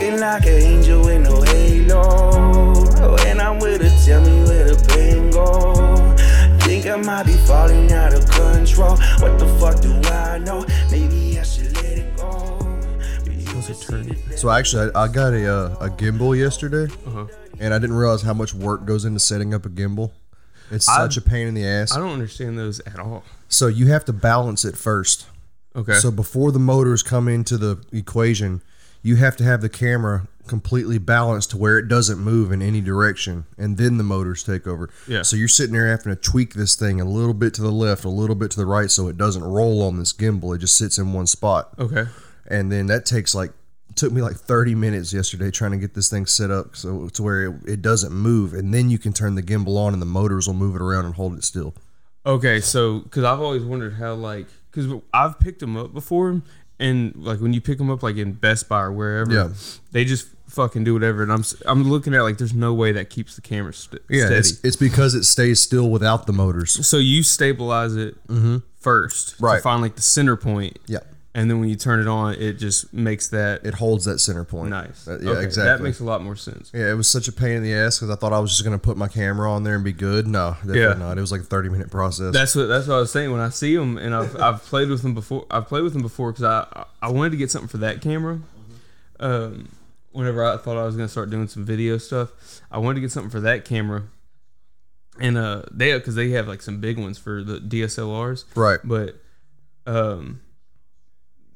Looking like an angel with no halo. When I'm with her, tell me where the pain go. Think I might be falling out of control. What the fuck do I know? Maybe I should let it go. But you How's it turn? So actually, I, I got a uh, a gimbal yesterday, Uh-huh. and I didn't realize how much work goes into setting up a gimbal. It's such a pain in the ass. I don't understand those at all. So you have to balance it first. Okay. So before the motors come into the equation, you have to have the camera completely balanced to where it doesn't move in any direction, and then the motors take over. Yeah. So you're sitting there having to tweak this thing a little bit to the left, a little bit to the right, so it doesn't roll on this gimbal. It just sits in one spot, okay. and then that takes like took me like 30 minutes yesterday trying to get this thing set up so to where it, it doesn't move, and then you can turn the gimbal on, and the motors will move it around and hold it still. Okay, so because I've always wondered how like because I've picked them up before, and like when you pick them up like in Best Buy or wherever, Yeah. they just fucking do whatever. And I'm I'm looking at like there's no way that keeps the camera st- Yeah, steady. it's, it's because it stays still without the motors. so you stabilize it first Mm-hmm. Right. to find like the center point, Yeah. And then when you turn it on, it just makes that It holds that center point. nice. Yeah, Okay, exactly. That makes a lot more sense. Yeah, it was such a pain in the ass because I thought I was just gonna put my camera on there and be good. No, definitely Yeah. not. It was like a thirty minute process. That's what that's what I was saying when I see them, and I've I've played with them before. I've played with them before because I I wanted to get something for that camera. Um, whenever I thought I was gonna start doing some video stuff, I wanted to get something for that camera. And uh, they because they have like some big ones for the DSLRs, right. but um,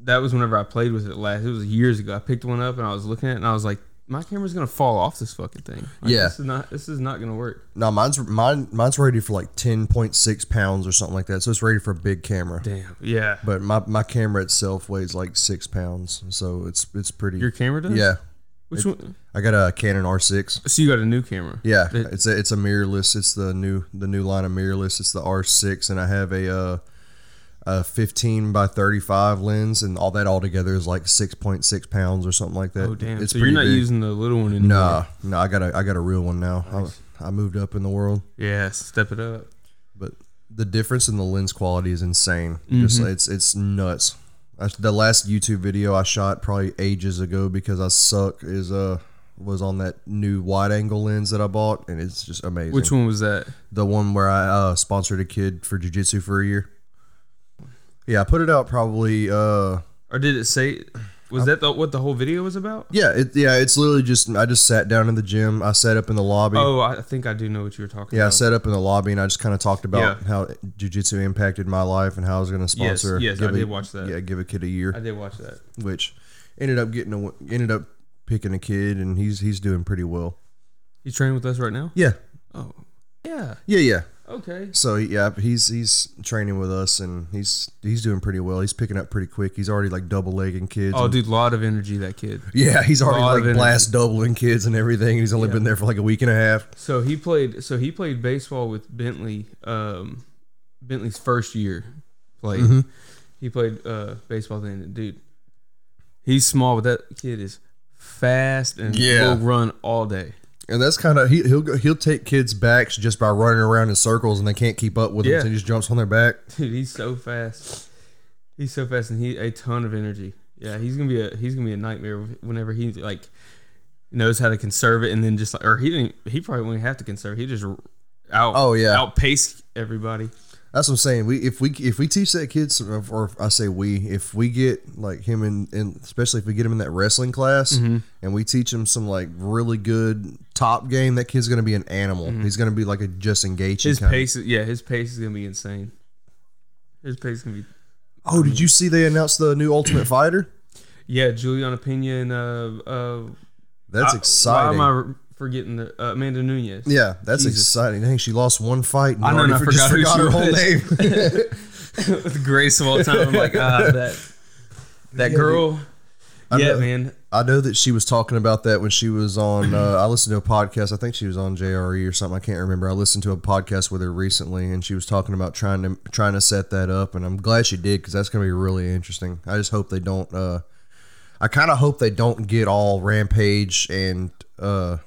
that was whenever I played with it last. It was years ago. I picked one up and I was looking at it and I was like, my camera's gonna fall off this fucking thing. Like, Yeah. this is not this is not gonna work. No, mine's mine. Mine's ready for like ten point six pounds or something like that. So it's ready for a big camera. Damn. Yeah. But my, my camera itself weighs like six pounds, so it's it's pretty. Your camera does. yeah, Which one? I got a Canon R6. So you got a new camera? Yeah, It- it's a it's a mirrorless. It's the new the new line of mirrorless. It's the R6, and I have a uh, a 15 by 35 lens, and all that all together is like 6.6 pounds or something like that. Oh damn! It's so you're not big. using the little one anymore. Nah, no, I got a I got a real one now. I, I moved up in the world, Yeah, step it up. but the difference in the lens quality is insane. Mm-hmm. like, it's it's nuts. The last YouTube video I shot probably ages ago because I suck is uh was on that new wide angle lens that I bought, and it's just amazing. Which one was that? The one where I uh, sponsored a kid for jujitsu for a year. Yeah, I put it out probably. Uh, Or did it say? Was that the, what the whole video was about? yeah, it, yeah, it's literally just I just sat down in the gym. I sat up in the lobby. Oh, I think I do know what you were talking Yeah, I sat up in the lobby and I just kind of talked about Yeah. how jujitsu impacted my life and how I was going to Yes, sponsor. yes, I a- did watch that. Yeah, give a kid a year, I did watch that. which ended up getting a, ended up picking a kid and he's he's doing pretty well. You training with us right now? Yeah, Oh, yeah. yeah, yeah. Okay. So yeah, he's he's training with us and he's he's doing pretty well. He's picking up pretty quick. He's already like double legging kids. Oh, and- dude, lot of energy that kid. Yeah, he's already like blast doubling kids and everything. He's only Yeah. been there for like a week and a half. So he played. So he played baseball with Bentley. Um, Bentley's first year played. Mm-hmm. He played uh, baseball then. Dude, he's small, but that kid is fast and Yeah. will run all day. And that's kind of he, he'll go, he'll take kids' backs just by running around in circles and they can't keep up with him. Yeah. So he just jumps on their back. Dude, he's so fast. He's so fast, and he a ton of energy. Yeah, he's gonna be a he's gonna be a nightmare whenever he like knows how to conserve it, and then just like or he didn't he probably won't have to conserve. He just out Oh, yeah. outpace everybody. That's what I'm saying. We if we if we teach that kid, some- or I say we, if we get like him in, in especially if we get him in that wrestling class, Mm-hmm. and we teach him some like really good top game, that kid's gonna be an animal. He's gonna be like a Gaethje. Mm-hmm. His kind of- pace, is, yeah, his pace is gonna be insane. His pace is gonna be Oh, did you see they announced the new Ultimate Fighter? yeah. Julianna Peña and uh uh. That's I- exciting. Why am I forgetting the uh, Amanda Nunes? Yeah, that's Jesus. exciting. Dang, she lost one fight. And I know, already and I for- just forgot who forgot she her whole was. name. the greatest of all time. I'm like ah that that Yeah, girl. I Yeah, know. man. I know that she was talking about that when she was on. Uh, I listened to a podcast. I think she was on JRE or something. I can't remember. I listened to a podcast with her recently, and she was talking about trying to trying to set that up. And I'm glad she did because that's going to be really interesting. I just hope they don't. Uh, I kind of hope they don't get all Rampage and uh,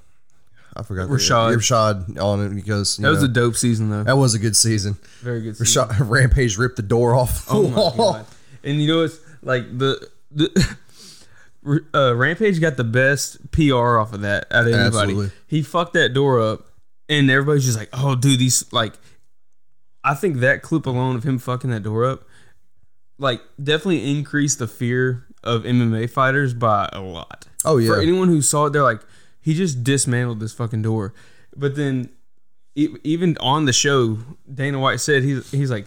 I forgot the- Rashad. Rashad on it because you That was know, a dope season though. that was a good season. Very good season. Rashad, Rampage ripped the door off. the Oh my god! And you know it's like the the uh, Rampage got the best PR off of that out of anybody. Absolutely. He fucked that door up, and everybody's just like, "Oh, dude, these like." I think that clip alone of him fucking that door up, like, definitely increased the fear of MMA fighters by a lot. Oh, yeah. For anyone who saw it, they're like, he just dismantled this fucking door. But then, even on the show, Dana White said he's he's like.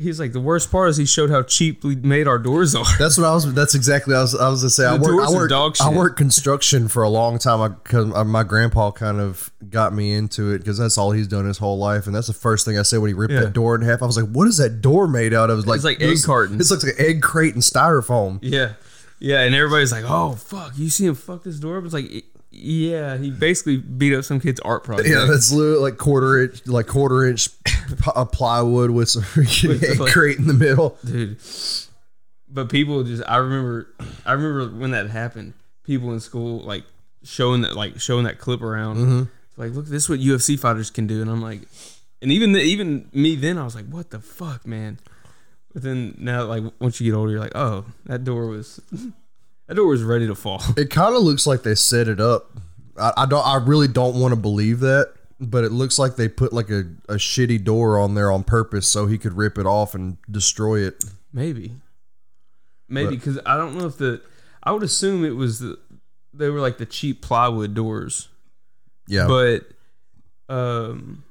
He's like the worst part is he showed how cheaply made our doors are. That's what I was. That's exactly. What I was. I was gonna say. I worked. I worked. I worked construction for a long time because uh, my grandpa kind of got me into it because that's all he's done his whole life, and that's the first thing I said when he ripped Yeah. that door in half. I was like, "What is that door made out of?" It's like, it's like egg cartons. This looks like an egg crate and styrofoam. Yeah, yeah, and everybody's like, "Oh fuck, you see him fuck this door?" But it's like, yeah, he basically beat up some kid's art project. Yeah, that's literally like quarter inch, like quarter inch plywood with some freaking egg like- crate in the middle. dude. But people just, I remember, I remember when that happened. People in school like showing that, like showing that clip around, Mm-hmm. like, look, this is what UFC fighters can do, and I'm like, and even the, even me then, I was like, what the fuck, man. But then now, like once you get older, you're like, oh, that door was, that door was ready to fall. It kind of looks like they set it up. I, I don't. I really don't want to believe that, but it looks like they put like a, a shitty door on there on purpose so he could rip it off and destroy it. Maybe, maybe because I don't know if the. I would assume it was the. They were like the cheap plywood doors, Yeah, but um,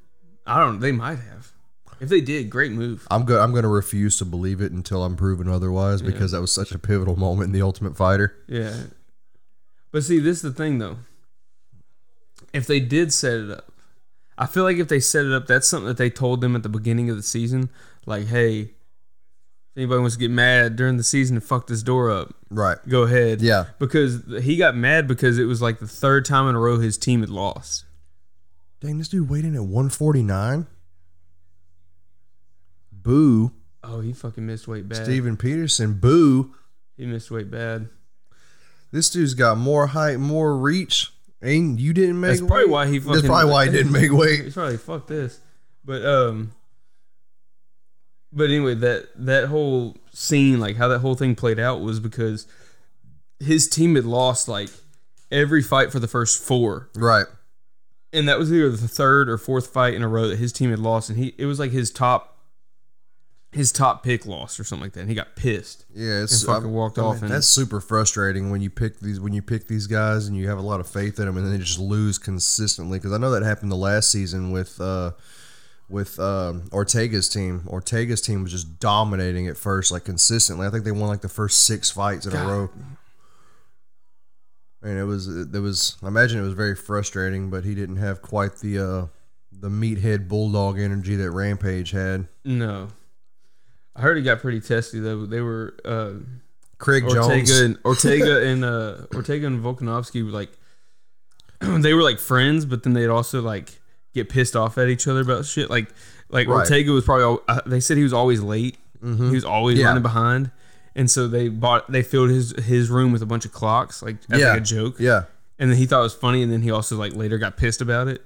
I don't. They might have. If they did, great move. I'm go- I'm going to refuse to believe it until I'm proven otherwise because that was such a pivotal moment in the Ultimate Fighter. Yeah, but see, this is the thing though. If they did set it up, I feel like if they set it up, that's something that they told them at the beginning of the season. Like, hey, if anybody wants to get mad during the season and fuck this door up, Right. go ahead. Yeah. because he got mad because it was like the third time in a row his team had lost. Dang, this dude weighed in at 149. Boo. Oh, he fucking missed weight bad. Steven Peterson. Boo. He missed weight bad. This dude's got more height, more reach. and you didn't make That's probably why he Fucking, That's probably why he didn't make weight. He's probably fuck this. But um but anyway, that that whole scene, like how that whole thing played out was because his team had lost like every fight for the first four. Right. And that was either the third or fourth fight in a row that his team had lost and he it was like his top his top pick lost or something like that. And he got pissed. Yeah, it's And fucking walked off and- that's super frustrating when you pick these when you pick these guys and you have a lot of faith in them and then they just lose consistently. Because I know that happened the last season with uh, with um, Ortega's team. Ortega's team was just dominating at first, like consistently. I think they won like the first six fights in a row. And it was it was I imagine it was very frustrating, but he didn't have quite the uh, the meathead bulldog energy that Rampage had. No. I heard it got pretty testy though. They were uh Craig Ortega Jones. and Ortega and uh, Ortega and Volkanovski were like they were like friends, but then they'd also like get pissed off at each other about shit. Like like Right. Ortega was probably al- uh, they said he was always late. He was always Yeah. running behind, and so they bought they filled his his room with a bunch of clocks like as yeah, like a joke. Yeah. And then he thought it was funny, and then he also like later got pissed about it.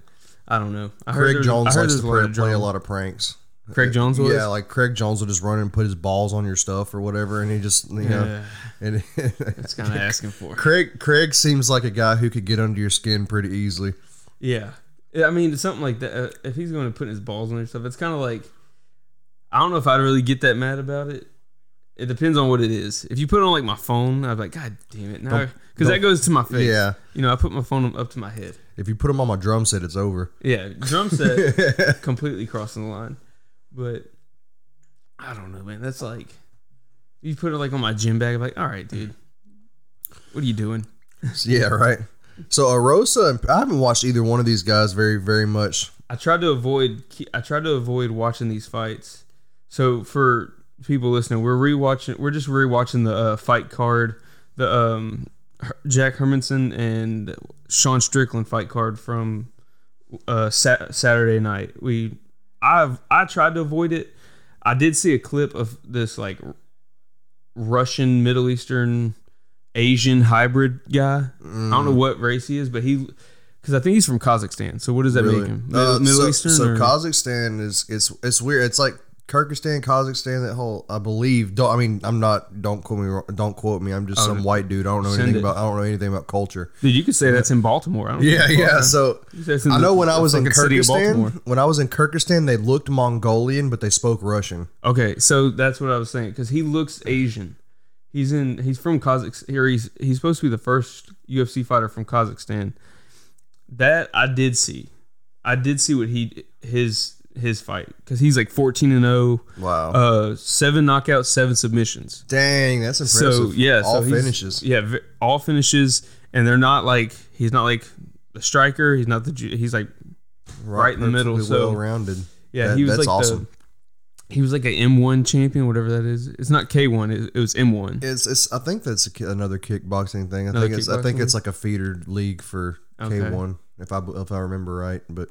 I don't know. I Craig there's- Jones I heard likes to a lot play, play a lot of pranks. Craig Jones was Yeah, like Craig Jones will just run and put his balls on your stuff or whatever, and he just you know, Yeah. and That's kind of asking for. It. Craig Craig seems like a guy who could get under your skin pretty easily. Yeah. Yeah, I mean, something like that. Uh, if he's going to put his balls on your stuff, it's kind of like I don't know if I'd really get that mad about it. It depends on what it is. If you put it on like my phone, I'd be like, God damn it, no, because that goes to my face. Yeah. you know, I put my phone up to my head. If you put them on my drum set, it's over. Yeah, drum set completely crossing the line, but I don't know, man. That's like you put it like on my gym bag. I'm like, all right, dude, what are you doing? yeah, right. So Erosa, I haven't watched either one of these guys very very much. I tried to avoid. I tried to avoid watching these fights. So for people listening, we're rewatching. We're just rewatching the uh, fight card, the um, Jack Hermansson and Sean Strickland fight card from uh, Sat- Saturday night. We, I've I tried to avoid it. I did see a clip of this like Russian Middle Eastern Asian hybrid guy. I don't know what race he is, but he because I think he's from Kazakhstan. So what does that make him? Middle, Uh, Middle so, Eastern? So or- Kazakhstan is it's it's weird. It's like Kyrgyzstan, Kazakhstan, that whole I believe. Don't I mean I'm not. Don't quote me. wrong- Don't quote me. I'm just Oh, some white dude. I don't know anything it. about. I don't know anything about culture. Dude, you could say that's in Baltimore. I don't Yeah, yeah. So You said it's in I the- know when I was in fucking city of Baltimore. Kyrgyzstan, when I was in Kyrgyzstan, they looked Mongolian, but they spoke Russian. Okay, so that's what I was saying because he looks Asian. He's in. He's from Kazakhstan. Here, he's he's supposed to be the first UFC fighter from Kazakhstan. That I did see. I did see what he his his fight because he's like fourteen and zero. Wow. Uh, seven knockouts, seven submissions. Dang, that's impressive. So yeah, all so finishes. Yeah, all finishes, and they're not like he's not like the striker. He's not the. He's like right in the middle, so- well rounded. yeah. That- he was that's like awesome. the. He was like an M one champion, whatever that is. It's not K one. It, it was M one. It's, it's I think that's a, another kickboxing thing. I Another think it's I think it's like a feeder league for Okay. K one if I if I remember right. But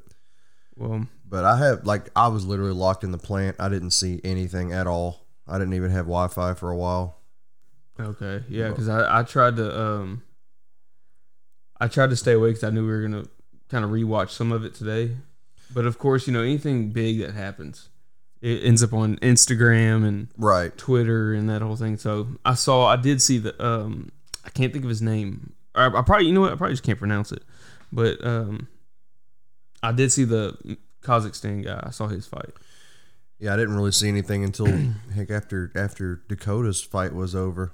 Well, but I have like I was literally locked in the plant. I didn't see anything at all. I didn't even have Wi Fi for a while. okay, yeah, because I, I tried to um, I tried to stay awake because I knew we were gonna kind of rewatch some of it today, but of course, you know anything big that happens, it ends up on Instagram and Right. Twitter and that whole thing. So I saw, I did see the, um, I can't think of his name. I, I probably, you know what, I probably just can't pronounce it, but um, I did see the Kazakhstan guy. I saw his fight. Yeah, I didn't really see anything until heck after after Dakota's fight was over.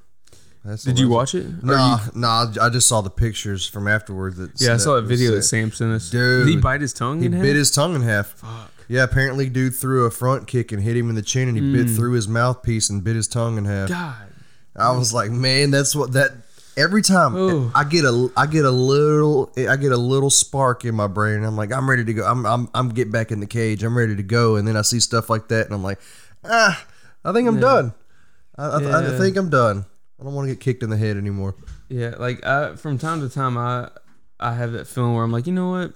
That's Did you watch it? Or Nah, you- nah. I just saw the pictures from afterward. That yeah, I saw that video that. Sam sent us. Dude, did he bite his tongue He in half? bit his tongue in half. Fuck. Yeah, apparently, dude threw a front kick and hit him in the chin, and he bit Mm. through his mouthpiece and bit his tongue in half. God. I was like, man, that's what that. Every time Ooh. I get a, I get a little, I get a little spark in my brain. I'm like, I'm ready to go. I'm, I'm, I'm get back in the cage. I'm ready to go. And then I see stuff like that, and I'm like, ah, I think I'm Yeah. done. I, I, I think I'm done. I don't want to get kicked in the head anymore. Yeah, like I, from time to time, I I have that feeling where I'm like, you know what,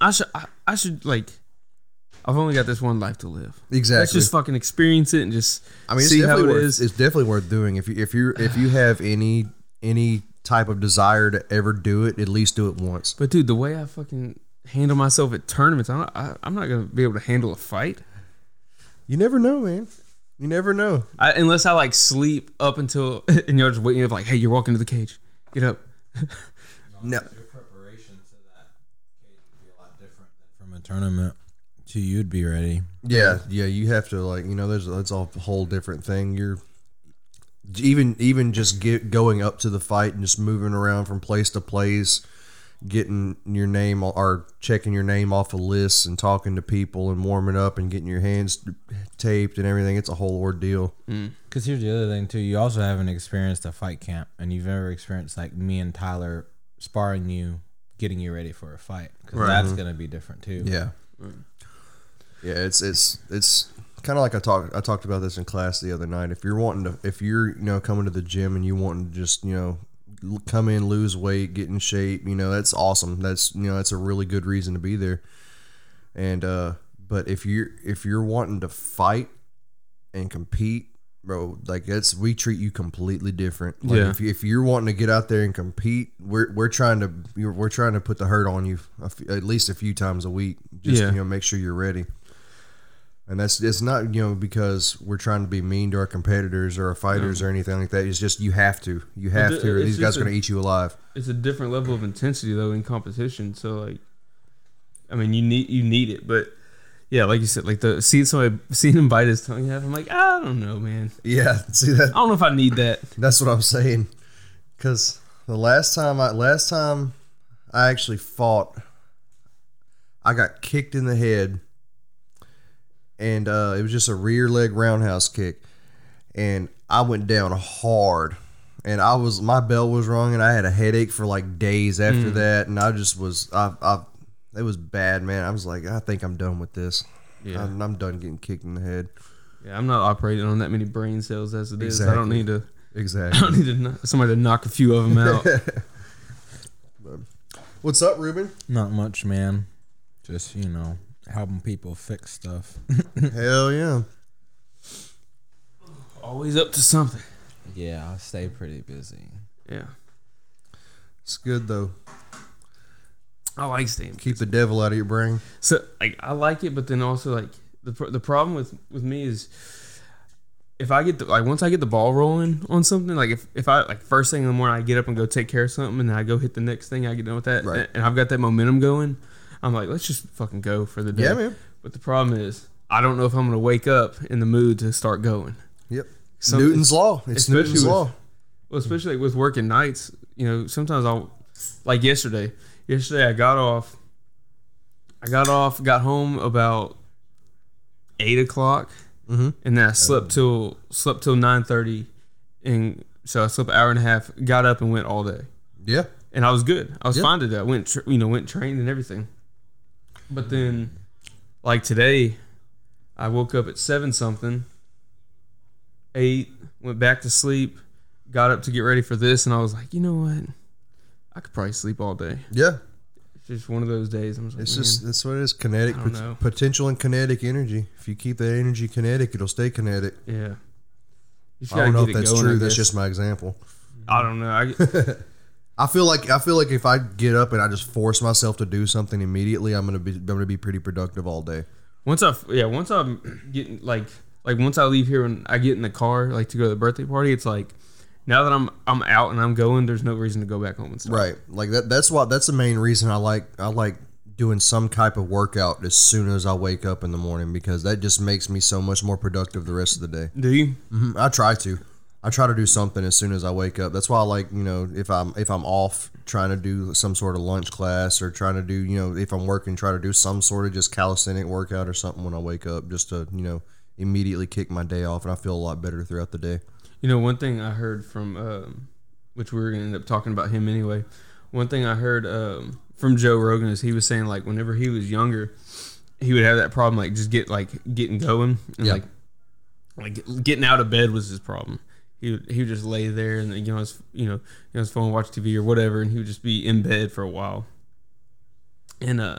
I should I, I should like, I've only got this one life to live. Exactly. Let's just fucking experience it and just I mean, it's see how definitely it worth, is. It's definitely worth doing. If you if you if you have any any type of desire to ever do it, at least do it once. But dude, the way I fucking handle myself at tournaments, I'm not, I, I'm not gonna be able to handle a fight You never know, man. You never know. I, unless I like sleep up until and you're just waiting. You're like, hey, you're walking to the cage. Get up. No. Your preparation to that cage would be a lot different than from a tournament. To you'd be ready. Yeah, yeah. You have to like you know. There's that's a whole different thing. You're even even just get going up to the fight and just moving around from place to place, getting your name or checking your name off a list and talking to people and warming up and getting your hands taped and everything. It's a whole ordeal. Mm. Because here's the other thing too. You also haven't experienced a fight camp, and you've never experienced like me and Tyler sparring you, getting you ready for a fight. Because that's mm-hmm. gonna be different too. Yeah. Mm. Yeah, it's it's it's kind of like I talked I talked about this in class the other night. If you're wanting to, if you're you know coming to the gym and you wanting to just you know come in, lose weight, get in shape, you know that's awesome. That's you know that's a really good reason to be there. And uh, but if you're if you're wanting to fight and compete, bro, like that's we treat you completely different. Like Yeah. if you, if you're wanting to get out there and compete, we're we're trying to we're trying to put the hurt on you a f- at least a few times a week. Just Yeah. you know, make sure you're ready. And that's it's not you know because we're trying to be mean to our competitors or our fighters or anything like that. It's just you have to, you have th- to, or these guys are gonna eat you alive. It's a different level of intensity though in competition. So like, I mean, you need you need it, but yeah, like you said, like the seeing somebody seeing him bite his tongue half, I'm like, I don't know, man. Yeah, see that I don't know if I need that. That's what I'm saying. Because the last time I last time I actually fought, I got kicked in the head, and uh, it was just a rear leg roundhouse kick, and I went down hard, and I was my bell was wrong, and I had a headache for like days after that, and I just was I, I it was bad, man. I was like, I think I'm done with this. Yeah. I'm, I'm done getting kicked in the head. Yeah, I'm not operating on that many brain cells as it is. I don't need to. Exactly. I don't need to kno- somebody to knock a few of them out. What's up, Ruben? Not much, man. Just you know, helping people fix stuff. Hell yeah. Always up to something. yeah, I stay pretty busy. Yeah, It's good though. I like staying. Keep the devil out of your brain. So like I like it, but then also like the the problem with with me is if I get the, like once I get the ball rolling on something, like if, if I like first thing in the morning I get up and go take care of something and then I go hit the next thing, I get done with that, Right. and, and I've got that momentum going. I'm like, let's just fucking go for the day. Yeah, man. But the problem is, I don't know if I'm gonna wake up in the mood to start going. Yep. Some- Newton's law. It's Newton's with- law. Well, especially like with working nights, you know, sometimes I'll like yesterday. Yesterday I got off. I got off, got home about eight o'clock, Mhm. and then I slept till slept till nine thirty, and so I slept an hour and a half. Got up and went all day, Yeah. and I was good. I was Yeah. fine today. I went, tr- you know, went trained and everything. But then, like today, I woke up at seven something, ate, went back to sleep, got up to get ready for this, and I was like, you know what? I could probably sleep all day. Yeah. It's just one of those days. I'm just like, It's "Man, just that's what it is. Kinetic pot- potential and kinetic energy. If you keep that energy kinetic, it'll stay kinetic. yeah. I don't know if that's going, true. That's just my example. I don't know. I get, I feel like I feel like if I get up and I just force myself to do something immediately, I'm gonna be I'm gonna be pretty productive all day. once I yeah once I'm getting like like once I leave here and I get in the car like to go to the birthday party, it's like now that I'm I'm out and I'm going, there's no reason to go back home and stuff. Right. Like that. That's why That's the main reason I like I like doing some type of workout as soon as I wake up in the morning because that just makes me so much more productive the rest of the day. Do you? Mhm. I try to. I try to do something as soon as I wake up. That's why I like, you know, if I'm if I'm off trying to do some sort of lunch class or trying to do, you know, if I'm working, try to do some sort of just calisthenic workout or something when I wake up, just to, you know, immediately kick my day off, and I feel a lot better throughout the day. You know, one thing I heard from, um, which we were gonna end up talking about him anyway. One thing I heard um, from Joe Rogan is he was saying like whenever he was younger, he would have that problem like just get like getting going and Yeah. like like getting out of bed was his problem. He would, he would just lay there and you know his you know you know his phone watch TV or whatever and he would just be in bed for a while. And uh,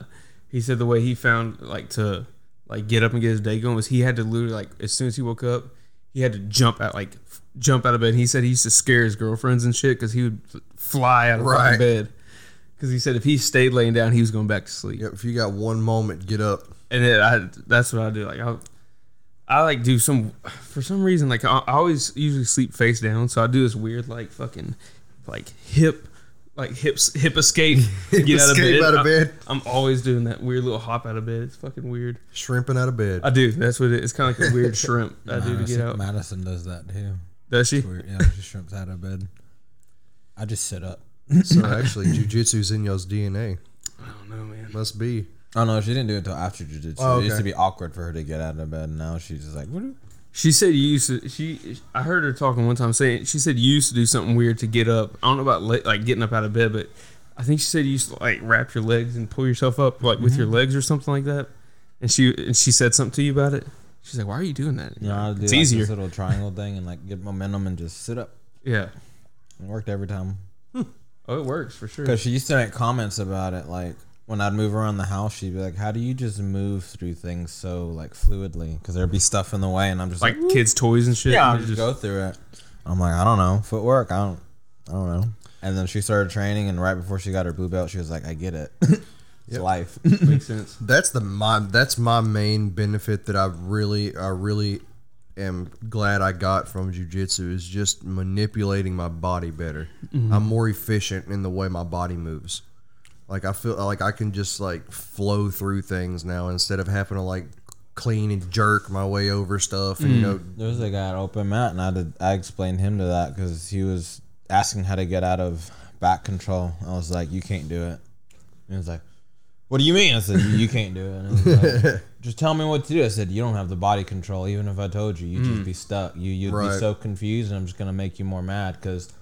he said the way he found like to like get up and get his day going was he had to literally like as soon as he woke up he had to jump out like f- jump out of bed. He said he used to scare his girlfriends and shit because he would f- fly out of Right. bed. Because he said if he stayed laying down, he was going back to sleep. Yep, if you got one moment, get up. And then I that's what I do. Like I, I like do some for some reason like I, I always usually sleep face down, so I do this weird like fucking like hip like hips hip escape Hip get out of bed. out of I- bed. I'm always doing that weird little hop out of bed. It's fucking weird. Shrimping out of bed. I do. That's what it is. It's kind of like a weird shrimp I do to Madison, get out. Madison does that too. Does she? Where, yeah, she shrimps out of bed. I just sit up. So actually, jujitsu's in y'all's DNA. I don't know, man. Must be. Oh no, she didn't do it until after jujitsu. Oh, It used to be awkward for her to get out of bed. Now she's just like, what? do- She said you used to. She, I heard her talking one time saying she said you used to do something weird to get up. I don't know about le- like getting up out of bed, but I think she said you used to like wrap your legs and pull yourself up like with your mm-hmm. legs or something like that. And she and she said something to you about it. She's like, "Why are you doing that?" You know, how do it's like easier. This little triangle thing and like get momentum and just sit up. Yeah. It worked every time. Hmm. Oh, it works for sure. Because she used to make comments about it, like when I'd move around the house, she'd be like, "How do you just move through things so like fluidly?" Because there'd be stuff in the way, and I'm just Like like, kids' toys and shit. "Yeah, I'll and just go through it." I'm like, "I don't know, footwork. I don't, I don't know." And then she started training, and right before she got her blue belt, she was like, "I get it. it's Yep. life." makes sense. That's the my that's my main benefit that I really I really am glad I got from jujitsu is just manipulating my body better. Mm-hmm. I'm more efficient in the way my body moves. Like I feel like I can just like flow through things now instead of having to like clean and jerk my way over stuff and you mm. know There was a guy at open mat, and I did. I explained him to that because he was asking how to get out of back control. I was like, "You can't do it." And he was like, "What do you mean?" I said, "You, you can't do it." And he was like, just tell me what to do. I said, "You don't have the body control. Even if I told you, you'd just mm. be stuck. You you'd be so confused, and I'm just gonna make you more mad because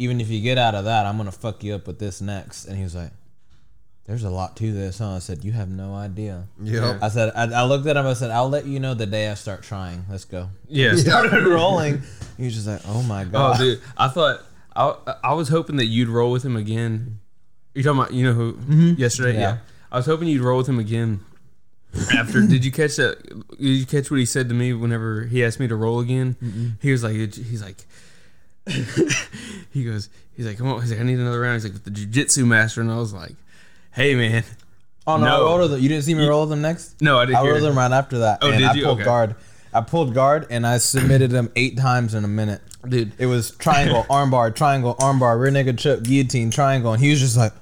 even if you get out of that, I'm gonna fuck you up with this next." And he was like. There's a lot to this, huh? I said, you have no idea. Yep. I said, I, I looked at him. I said, I'll let you know the day I start trying. Let's go Yeah. He started rolling. He was just like, "Oh my god. Oh, god!" dude, I thought I I was hoping that you'd roll with him again. You talking about you know who mm-hmm. yesterday? Yeah. Yeah. I was hoping you'd roll with him again. After did you catch that? Did you catch what he said to me whenever he asked me to roll again? He was like, he's like, he goes, he's like, come on, he's like, I need another round. He's like, with the jujitsu master, and I was like, hey man, Oh no, No. I rolled them. You didn't see me roll them next. No, I didn't I rolled them right after that. Oh, and did I you? pulled Okay. guard. I pulled guard and I submitted them eight times in a minute. dude. It was triangle, armbar, triangle, armbar, rear naked choke, guillotine, triangle, and he was just like,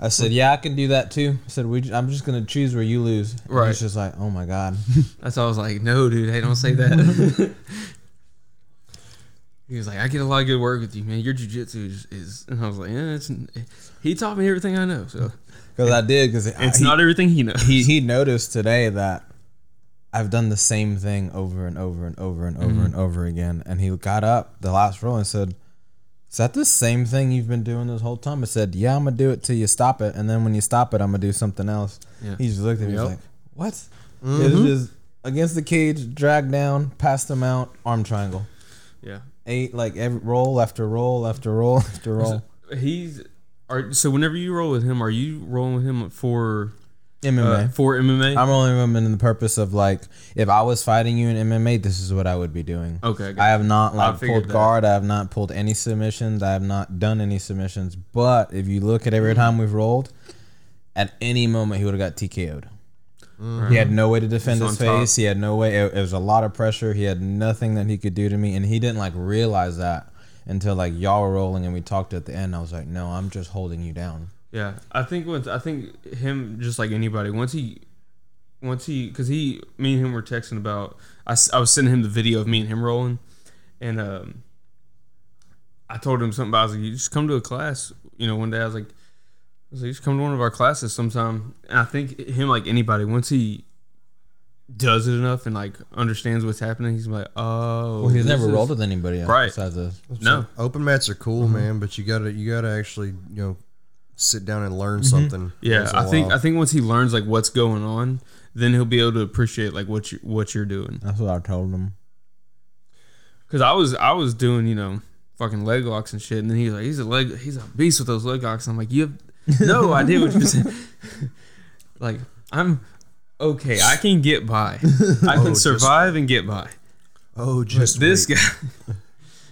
I said, yeah, I can do that too. I said, we, I'm just gonna choose where you lose. And Right. He's just like, oh my god. That's all I was like, no, dude, hey, don't say that. he was like, I get a lot of good work with you, man. Your jujitsu is, is, and I was like, yeah, it's. He taught me everything I know, so Because I did. Because it's not everything he knows. he he noticed today that I've done the same thing over and over and over and over Mm-hmm. and over again. And he got up the last roll and said, "Is that the same thing you've been doing this whole time?" I said, "Yeah, I'm gonna do it till you stop it, and then when you stop it, I'm gonna do something else." Yeah. He just looked at me. Yep. Like, "What?" It was just against the cage, drag down, pass them out, arm triangle, yeah. Eight like every roll after roll after roll after roll. He's. Are, so whenever you roll with him, are you rolling with him for MMA. uh, for MMA? I'm only him in the purpose of like, if I was fighting you in MMA, this is what I would be doing. okay, I have not like pulled that. guard. I have not pulled any submissions. I have not done any submissions. But if you look at every time we've rolled, at any moment he would have got TKO'd. He had no way to defend his on top. face. He had no way. It, it was a lot of pressure. He had nothing that he could do to me, and he didn't like realize that until like y'all were rolling and we talked at the end. I was like, no, I'm just holding you down. Yeah, I think once I think him just like anybody once he once he because he me and him were texting about I was sending him the video of me and him rolling and um I told him something about I was like you just come to a class you know one day I was like I was like you just come to one of our classes sometime and I think him like anybody once he does it enough and like understands what's happening he's like oh Well, he's this never is- rolled with anybody else Right. besides us. no Open mats are cool, Mm-hmm. man, but you gotta you gotta actually you know sit down and learn something. Mm-hmm. Yeah, once in a I think while. I think once he learns like what's going on, then he'll be able to appreciate like what you what you're doing. That's what I told him. Because I was I was doing you know fucking leg locks and shit, and then he's like he's a leg he's a beast with those leg locks. And I'm like you have no idea what you're saying. like I'm okay, I can get by. I can Oh, just- survive and get by. oh, just this wait. guy.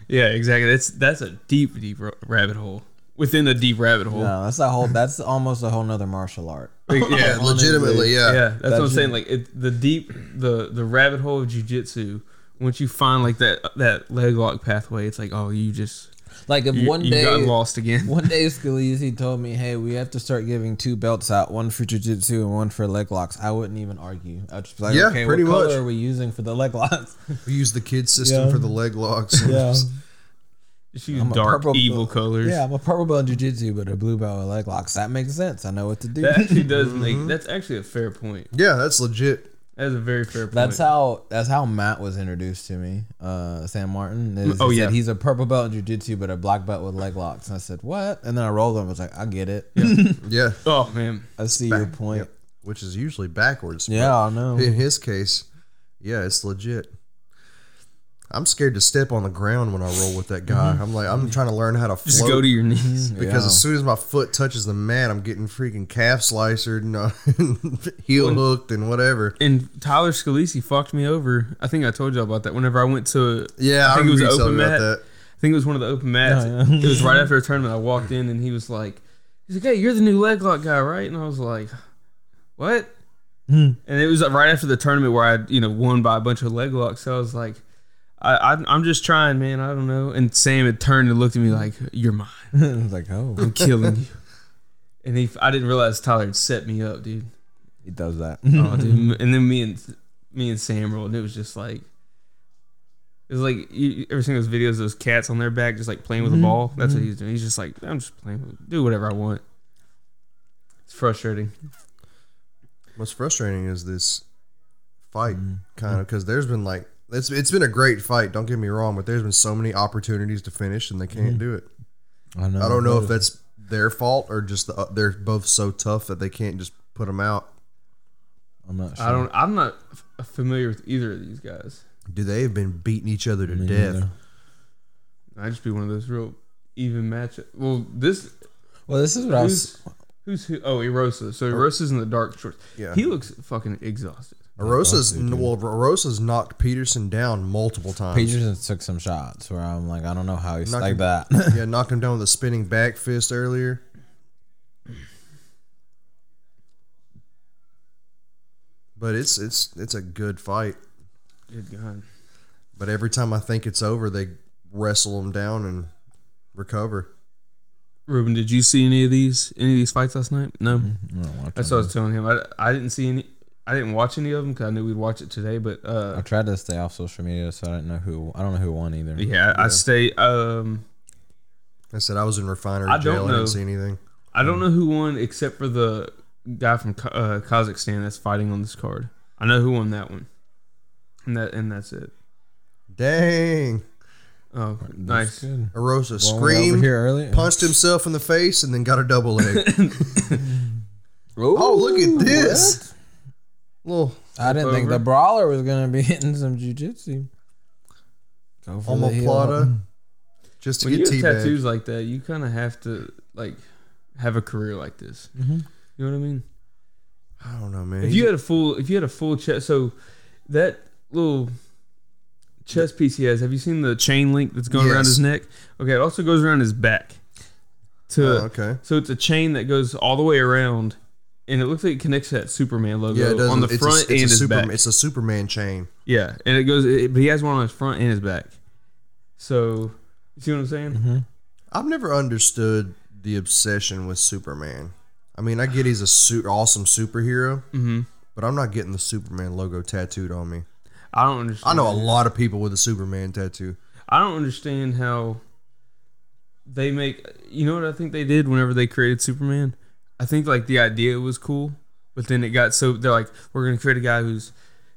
yeah, exactly. That's that's a deep deep rabbit hole within a deep rabbit hole. No, that's a whole. That's almost a whole nother martial art. yeah, legitimately, yeah. Yeah, that's That what I'm saying. Like it, the deep, the the rabbit hole of jujitsu. Once you find like that that leg lock pathway, it's like oh, you just Like if you, one you day, got lost again. one day Scalise told me, "Hey, we have to start giving two belts out, one for jiu-jitsu and one for leg locks." I wouldn't even argue. I'd just be like, Yeah, "Okay, pretty what color are we using for the leg locks?" We use the kid system Yeah. for the leg locks. Just use I'm a dark purple evil colors. yeah, I'm a purple belt in jiu-jitsu, but a blue belt with leg locks. That makes sense. I know what to do. that actually does make. Mm-hmm. That's actually a fair point. yeah, that's legit. That is a very fair point. That's how that's how Matt was introduced to me. Uh, Sam Martin. is- Oh, he yeah. said he's a purple belt in jiu-jitsu, but a black belt with leg locks. And I said, "What?" And then I rolled him. I was like, "I get it. Yeah, oh man, I see your point." yep. which is usually backwards. Yeah, I know. In his case, yeah, it's legit. I'm scared to step on the ground when I roll with that guy. I'm like, I'm trying to learn how to float. just go to your knees. because Yeah. as soon as my foot touches the mat, I'm getting freaking calf slicered and uh, heel hooked and whatever. And Tyler Scalise fucked me over. I think I told y'all about that. Whenever I went to, Yeah, I I, think it was remember an open mat. that. I think it was one of the open mats. Oh, yeah. It was right after a tournament. I walked in and he was like, "He's like, hey, you're the new leg lock guy, right?" And I was like, "What?" Hmm. And it was right after the tournament where I, you know, won by a bunch of leg locks. So I was like, I, I, "I'm just trying, man. I don't know." And Sam had turned and looked at me like, "You're mine. I was like, "Oh, I'm killing you." And he, I didn't realize Tyler had set me up, dude. he does that." Oh, dude. And then me and me and Sam rolled, and it was just like. It was like you you ever seen those videos of those cats on their back just like playing with a ball? That's what he's doing. He's just like, I'm just playing with do whatever I want. It's frustrating. What's frustrating is this fight, Mm-hmm. kind of, because there's been like it's it's been a great fight. Don't get me wrong, but there's been so many opportunities to finish and they can't Mm-hmm. do it. I know. I don't know if that's their fault or just the, uh, they're both so tough that they can't just put them out. I'm not sure. I don't. I'm not f- familiar with either of these guys. Do they have been beating each other to Me death? neither. I just be one of those real even match. Well, this Well, this is what I was. who's who's who? Oh, Erosa. So Erosa's in the dark shorts. Yeah. he looks fucking exhausted. Erosa's well, Erosa's knocked Peterson down multiple times. Peterson took some shots where I'm like, I don't know how he's Knocked like him- that. yeah, knocked him down with a spinning back fist earlier. But it's it's it's a good fight. Good God. But every time I think it's over, they wrestle him down and recover. Ruben, did you see any of these any of these fights last night? No. Mm-hmm. I don't watch That's what I was telling him. I, I didn't see any. I didn't watch any of them because I knew we'd watch it today. But I uh, tried to stay off social media, so I didn't know who. I don't know who won either. yeah, I stay. Um, I said I was in refinery I don't jail. I know. didn't see anything. I don't know who won except for the guy from uh, Kazakhstan that's fighting on this card. I know who won that one, and that and that's it. Dang. Oh, That's nice. good. Erosa One went over screamed, here early. punched himself in the face, and then got a double leg. oh, look at this. Little I didn't think over. the brawler was gonna be hitting some jujitsu. Go for the heel. Just to When you get have tattoos like that, you kind of have to like have a career like this. Mhm. You know what I mean? I don't know, man. If you had a full, if you had a full chest, so that little chest piece he has, have you seen the chain link that's going around his neck? Okay, it also goes around his back. To Oh, okay. so it's a chain that goes all the way around, and it looks like it connects to that Superman logo Yeah, it does. on the it's front a, it's and a his Superman, back. It's a Superman chain. Yeah, and it goes, it, but he has one on his front and his back. So you see what I'm saying? Mm-hmm. I've never understood the obsession with Superman. I mean, I get he's a su- awesome superhero, Mm-hmm. but I'm not getting the Superman logo tattooed on me. I don't understand. I know a lot of people with a Superman tattoo. I don't understand how they make. You know what I think they did whenever they created Superman? I think like the idea was cool, but then it got so they're like, we're gonna create a guy who's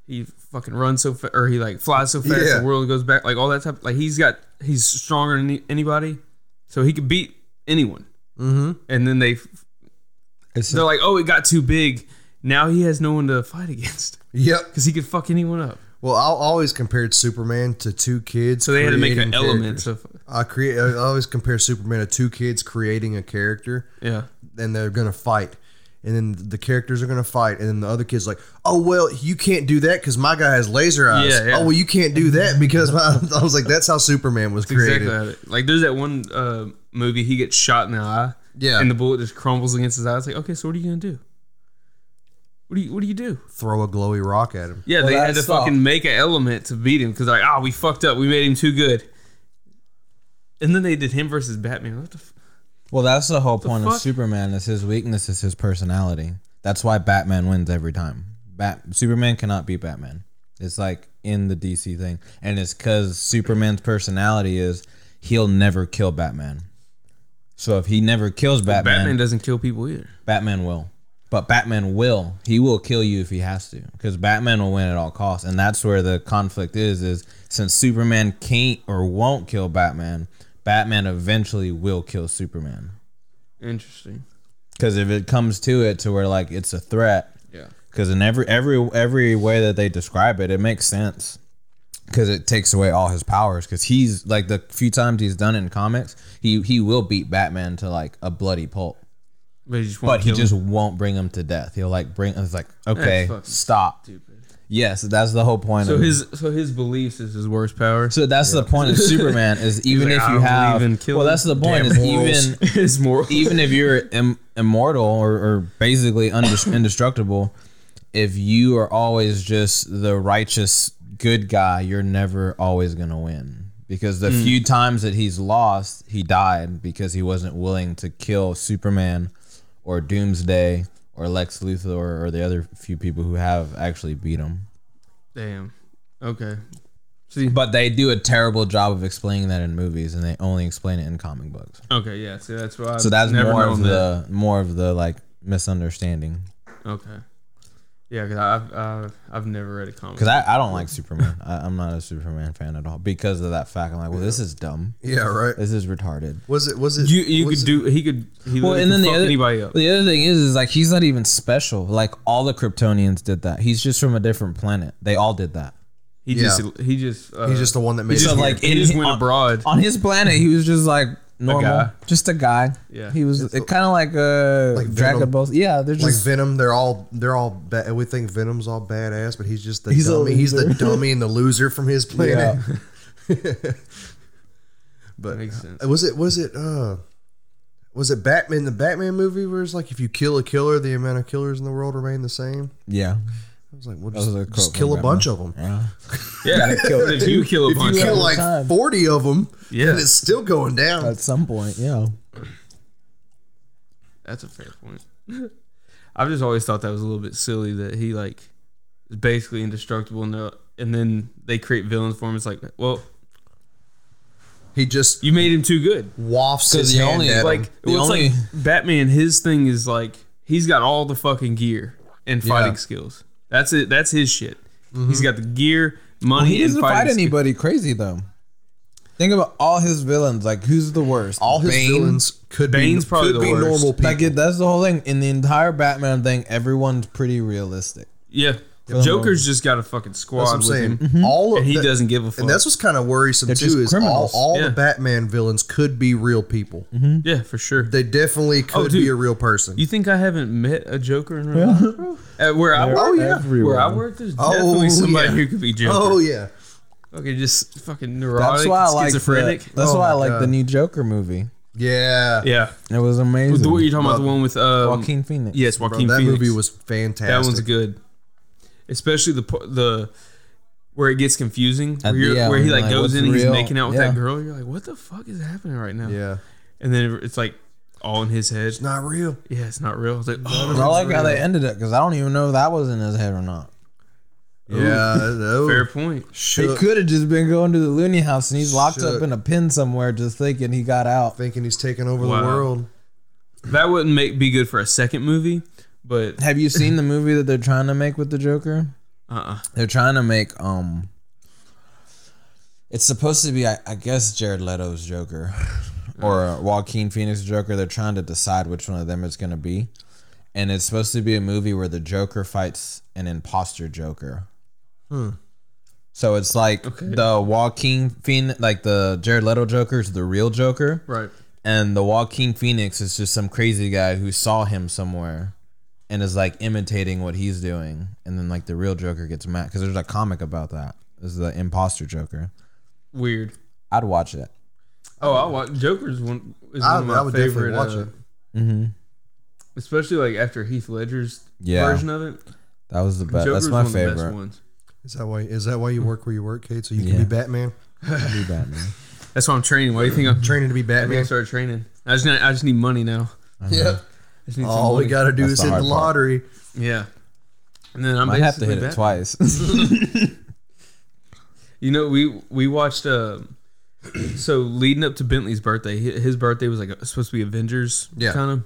he fucking runs so fast or he like flies so fast Yeah. the world goes back like all that type. Like he's got he's stronger than any- anybody, so he could beat anyone. Mm-hmm. And then they It's they're like, oh, it got too big. Now he has no one to fight against Yep. because he could fuck anyone up. Well, I always compared Superman to two kids. So they had to make an element of I create. I always compare Superman to two kids creating a character, yeah. And they're gonna fight, and then the characters are gonna fight, and then the other kid's like, "Oh well, you can't do that because my guy has laser eyes. Yeah, yeah. Oh well, you can't do that because my, I was like, that's how Superman was created. Exactly. Like there's that one uh, movie he gets shot in the eye. Yeah. And the bullet just crumbles against his eye. It's like, okay, so what are you gonna do? What do you What do you do? Throw a glowy rock at him. Yeah, Well, they had to that's all. fucking make an element to beat him because like, ah, we fucked up. We made him too good. And then they did him versus Batman. What the? F- Well, that's the whole point fuck? of Superman. Is his weakness is his personality. That's why Batman wins every time. Bat Superman cannot beat Batman. It's like in the DC thing, and it's because Superman's personality is he'll never kill Batman. So if he never kills Batman, Batman Batman, doesn't kill people either. Batman will. But Batman will. He will kill you if he has to, because Batman will win at all costs, and that's where the conflict is. Is since Superman can't or won't kill Batman, Batman eventually will kill Superman. Interesting. Because if it comes to it, to where like it's a threat, Yeah. because in every every every way that they describe it, it makes sense. Because it takes away all his powers. Because he's like the few times he's done it in comics, he he will beat Batman to like a bloody pulp, But he just won't but he just won't bring him to death. He'll like bring. It's like okay, stop. Stupid. Yes, that's the whole point. So of, his so his beliefs is his worst power. so that's the point of Superman is even like, if you have believe in well, that's the point is morals." even his moral. even if you're Im- immortal or, or basically undest- indestructible, if you are always just the righteous good guy, you're never always gonna win. Because the Hmm. few times that he's lost, he died because he wasn't willing to kill Superman or Doomsday or Lex Luthor or, or the other few people who have actually beat him. Damn. Okay. See. But they do a terrible job of explaining that in movies, and they only explain it in comic books. Okay. Yeah. See, that's why. I've So that's never more known of that. the more of the like misunderstanding. Okay. Yeah, because I've uh, I've never read a comic. Because I, I don't like Superman. I, I'm not a Superman fan at all because of that fact. I'm like, well, this is dumb. Yeah, right. This is retarded. Was it? Was it? you you was could do he could he Well, well, and then the other anybody up. the other thing is, is like he's not even special. Like all the Kryptonians did that. He's just from a different planet. They all did that. He Yeah. just he just uh, He's just the one that made he it. just, So, like, he just went on- abroad. On his planet, he was just like normal, guy. just a guy. Yeah. he was kind of like a Like Dragon Venom. Ball. Yeah, they're like just Venom, they're all they're all. Ba- we think Venom's all badass, but he's just the He's a dummy. He's the loser. dummy and the loser from his planet. but Makes sense. uh, was it? Was it? uh Was it Batman? The Batman movie where it's like if you kill a killer, the amount of killers in the world remain the same. yeah. I was like, well, That was just, a just kill a from bunch of them. Yeah. Yeah, but if you kill a If bunch, you kill them, like time. forty of them, Yeah. and it's still going down. At some point, yeah. that's a fair point. I've just always thought that was a little bit silly that he like is basically indestructible, and, and then they create villains for him. It's like, well, He just you made him too good. wafts his the hand only, at like him. The it's only- like Batman. His thing is like he's got all the fucking gear and fighting Yeah. skills. That's it. That's his shit. He's mm-hmm. got the gear, money, he doesn't and fight fighting skills. anybody crazy though. Think about all his villains. Like, who's the worst? All his Bane? villains could Bane's be probably could the be worst. normal people. Like, it, that's the whole thing. In the entire Batman thing, everyone's pretty realistic. Yeah, the Joker's just got a fucking squad That's what I'm with saying. him, Mm-hmm. All of and he that- doesn't give a fuck. And that's what's kind of worrisome They're too. Is all, criminals. all Yeah. the Batman villains could be real people. yeah, for sure. They definitely could Oh, dude. be a real person. You think I haven't met a Joker in real life, bro? At where I work, Oh, yeah. where I work, there's Oh, definitely somebody yeah. who could be Joker. oh yeah, Okay, just fucking neurotic, That's why I like schizophrenic. The, that's Oh why I like God. the new Joker movie. yeah, yeah. It was amazing. What are you're talking about the one with um, Joaquin Phoenix. Yes, Bro, Joaquin that Phoenix. movie was fantastic. that one's good, especially the the where it gets confusing. Uh, where, the you're- where he like like, goes in and he's making out with Yeah. that girl. You're like, what the fuck is happening right now? Yeah, And then it's like all in his head. it's not real. Yeah, it's not real. It's like, oh, I like how they ended it because I don't even know if that was in his head or not. Yeah, no. fair point. He could have just been going to the Looney House and he's locked Shook. up in a pen somewhere, just thinking he got out. thinking he's taking over Wow. the world. That wouldn't make be good for a second movie, but Have you seen the movie that they're trying to make with the Joker? uh, uh They're trying to make um. It's supposed to be, I, I guess, Jared Leto's Joker, or Joaquin Phoenix Joker. They're trying to decide which one of them it's gonna be, and it's supposed to be a movie where the Joker fights an imposter Joker. Hmm. So it's like Okay. the Joaquin Phoenix, like the Jared Leto Joker is the real Joker, right. and the Joaquin Phoenix is just some crazy guy who saw him somewhere and is like imitating what he's doing, and then like the real Joker gets mad because there's a comic about that. Is the imposter Joker? Weird. I'd watch it. Oh, I watch Joker's one. Is I- one of my I would definitely favorite. watch uh, it. Mm-hmm. especially like after Heath Ledger's Yeah. version of it. That was the best. Joker's That's my one of the best favorite. ones. Is that why? Is that why you work where you work, Kate? So you can Yeah. be Batman? Be Batman. That's why I'm training. Why do you think I'm Training to be I think I started training. I just need, I just need money now. Yeah. I just need some All we got to do That's is the hit the hard part. lottery. Yeah. And then I'm Might have to basically hit it Batman. twice. You know, we we watched. Uh, so leading up to Bentley's birthday, hi- his birthday was like supposed to be Avengers, Yeah. kind of.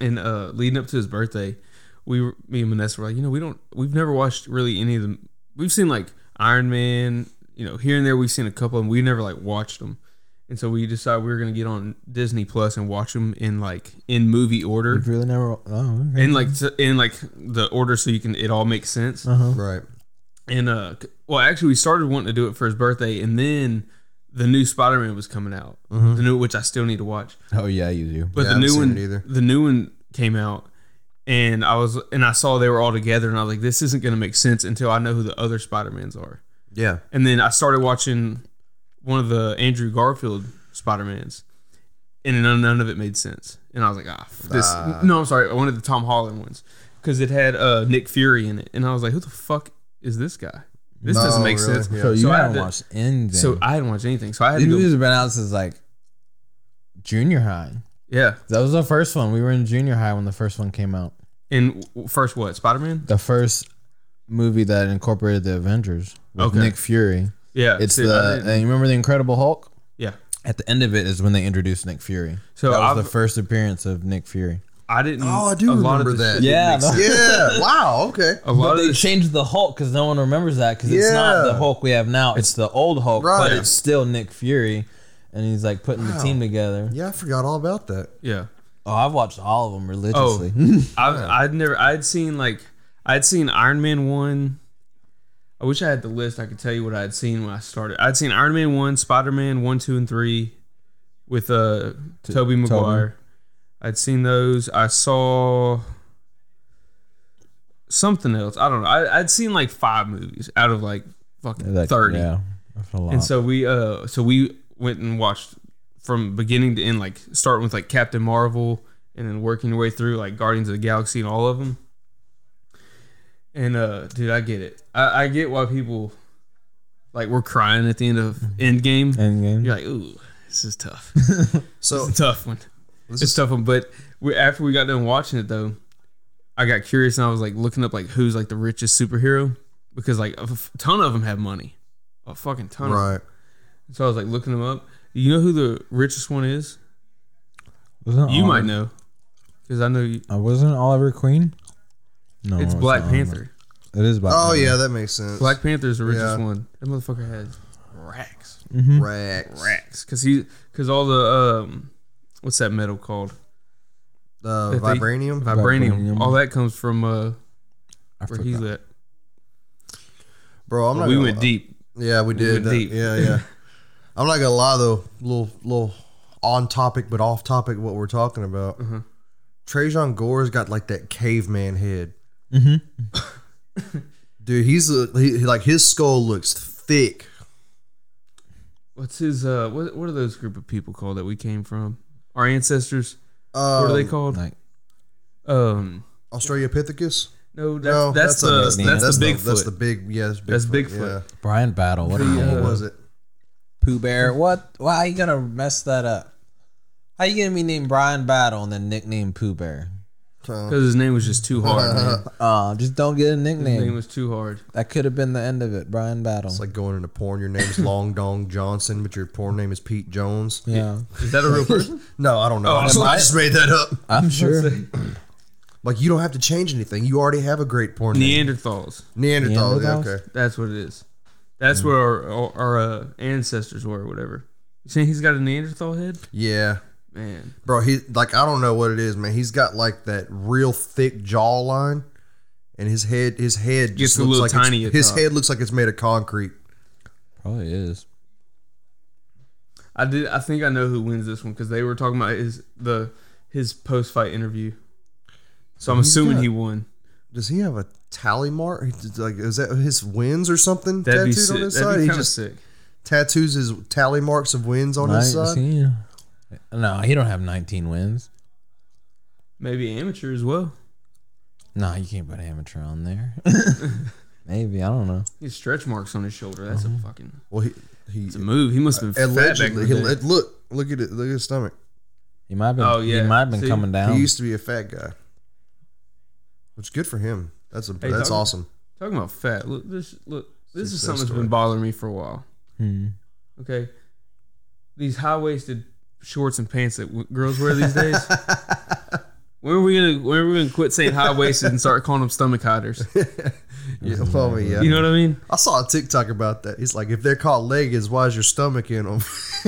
And uh, leading up to his birthday, we were, me and Vanessa were like, you know, we don't, we've never watched really any of them. We've seen like Iron Man, you know, here and there. We've seen a couple, and we never like watched them. And so we decided we were gonna get on Disney Plus and watch them in like in movie order, You've really never. Oh, okay. in like t- in like the order so you can it all makes sense. Uh-huh. Right. And uh, well, actually, we started wanting to do it for his birthday, and then the new Spider Man was coming out, the new which I still need to watch. Oh yeah, you do. But Yeah, the new one, it either. the new one came out, and I was and I saw they were all together, and I was like, this isn't going to make sense until I know who the other Spider Mans are. Yeah. And then I started watching one of the Andrew Garfield Spider Mans, and none, none of it made sense. And I was like, ah, f- this. Ah. No, I'm sorry, one of the Tom Holland ones because it had uh, Nick Fury in it, and I was like, who the fuck is this guy? This No, doesn't make really? sense. Yeah. So you So I had haven't to- watched anything. So I hadn't watched anything, so I had these to go. movies have been out since like junior high. Yeah, That was the first one. We were in junior high when the first one came out. and first what Spider Man? The first movie that incorporated the Avengers with Okay. Nick Fury. Yeah, It's see, the and you remember the Incredible Hulk? yeah. At the end of it is when they introduced Nick Fury. So that was I've- the first appearance of Nick Fury. I didn't. Oh, I do a lot of remember that. Yeah. Yeah. wow. Okay. A lot But of they this, changed the Hulk because no one remembers that because it's not the Hulk we have now. It's the old Hulk, Right. but it's still Nick Fury, and he's like putting the team together. Yeah, I forgot all about that. yeah. Oh, I've watched all of them Oh, religiously. I've, I'd never. I'd seen like I'd seen Iron Man one. I wish I had the list. I could tell you what I had seen when I started. I'd seen Iron Man one, Spider Man one, two, and three, with uh Tobey Maguire. I'd seen those. I saw something else. I don't know. I, I'd seen like five movies out of like fucking Like, thirty. Yeah, that's a lot. And so we uh so we went and watched from beginning to end, like starting with like Captain Marvel and then working your way through like Guardians of the Galaxy and all of them. And uh, dude, I get it. I, I get why people like we're crying at the end of Endgame. Endgame. You're like, ooh, this is tough. So It's a tough one. It's a tough one. But we, after we got done watching it though, I got curious and I was like looking up like who's like the richest superhero because like a f- ton of them have money, a fucking ton. Right. So I was like looking them up. You know who the richest one is? Wasn't You might know because I know you, Uh, wasn't Oliver Queen? No, it's Black not Oliver. Panther. It is Black. Panther. Oh Panther. yeah, that makes sense. Black Panther's the richest Yeah. one. That motherfucker has racks, Mhm. Racks. racks. Because he, because all the um, what's that metal called? Uh, That they- vibranium. Vibranium. Vibranium. All that comes from uh, I where he's at. Bro, I'm not. we went lie. deep. Yeah, we did. went that. deep. Yeah, yeah. I'm not gonna lie though. Little, little on topic but off topic. What we're talking about. Uh-huh. Tresean Gore's got like that caveman head. Mm-hmm. Dude, he's a, he, he- like his skull looks thick. What's his uh? What what are those group of people called that we came from? Our ancestors. Um, What are they called? Like Um, Australopithecus. no, that's no, that's, a- the that's, that's the the Bigfoot. That's the big. Yeah, that's Bigfoot. That's Bigfoot. Yeah. Bryan Battle. What, The. What uh, was it? Pooh Bear. What? Why are you gonna mess that up? How you gonna be named Bryan Battle and then nickname Pooh Bear? Because his name was just too hard. man. Uh, just don't get a nickname. His name was too hard. That could have been the end of it. Bryan Battle. It's like going into porn. Your name is Long Dong Johnson, but your porn name is Pete Jones. yeah, Is that a real person? No, I don't know. Oh, I, just, I- I just made that up. I'm sure. Like you don't have to change anything. You already have a great porn name. Neanderthals. Neanderthal. yeah, Neanderthals? okay. That's what it is. That's where our our, our uh, ancestors were, or whatever. You saying he's got a Neanderthal head? Yeah, Man, bro. He like I don't know what it is, man. He's got like that real thick jawline, and his head his head Gets just a looks little like it's- tiny at His top. head looks like it's made of concrete. Probably is. I did. I think I know who wins this one because they were talking about his the his post fight interview. So I'm He's assuming got- he won. Does he have a tally mark? He- Like is that his wins or something That'd be tattooed sick. on his That'd side? be He kind of just sick. tattoos his tally marks of wins on his Right, side. see? No, he don't have 19 wins. Maybe amateur as well. No, you can't put amateur on there. Maybe I don't know. He has stretch marks on his shoulder. That's a fucking. Well, he he It's a move. He must have been fat back in allegedly he, look look at it look at his stomach. He might have been. Oh, yeah. He might have been See? coming down. He used to be a fat guy, which is good for him. That's a Hey, that's talking- awesome. Talking about fat. Look this. Look this is something that's story. been bothering me for a while. Hmm. Okay, these high waisted shorts and pants that w- girls wear these days. when are we gonna when are we gonna quit saying high waisted and start calling them stomach hiders? Yeah, well, I mean, yeah. You know what I mean? I saw a TikTok about that. He's like, if they're called leggings, why is your stomach in them?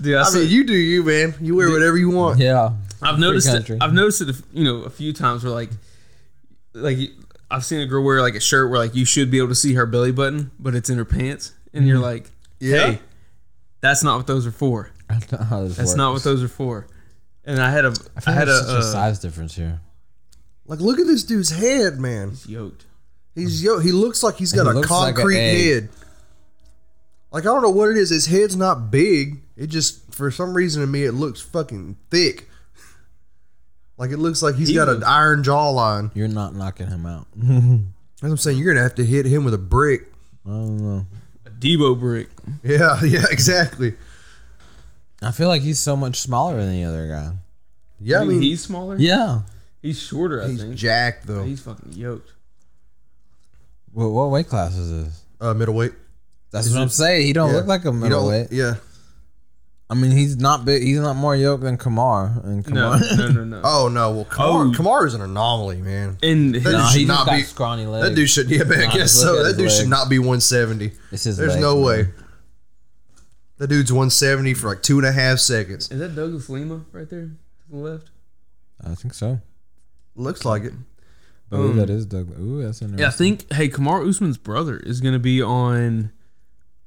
Dude, I, I see- mean, you do you, man. You wear whatever you want. Yeah. I've noticed it. I've noticed it you know a few times where like like I've seen a girl wear like a shirt where like you should be able to see her belly button but it's in her pants and you're like Yeah. hey that's not what those are for That's not how this that's works. not what those are for and I had a I, I, feel had like a, such a uh, size difference here. Like, look at this dude's head, man. he's yoked He's yo. He looks like he's got He a looks like concrete egg. head. Like I don't know what it is. His head's not big. It just for some reason to me it looks fucking thick. Like it looks like he's He got an looks- iron jawline. You're not knocking him out. I That's what I'm saying. You're gonna have to hit him with a brick. I don't know. A Debo brick Yeah, yeah, exactly. I feel like he's so much smaller than the other guy. Yeah, I I mean, mean, he's smaller Yeah. he's shorter I he's think jacked though. he's fucking yoked What, what weight class is this? Uh, middleweight. That's what I'm saying. He don't Yeah. look like a middleweight. Yeah. I mean, he's not big. He's not more yoked than Kamar. And no Kamar. no no no Oh no. Well, Kamar, Oh. Kamar is an anomaly, man. and his, That no, should he just not got be- scrawny legs. That dude should. Yeah, man, I Nah, guess just look so. at That his dude should legs. not be 170. It's his There's legs, no man. way. That dude's 170 for like two and a half seconds. is that Douglas Lima right there to the left I think so. Looks like it. Ooh, Um, that is Doug. Ooh, that's interesting. Yeah, I think hey, Kamaru Usman's brother is gonna be on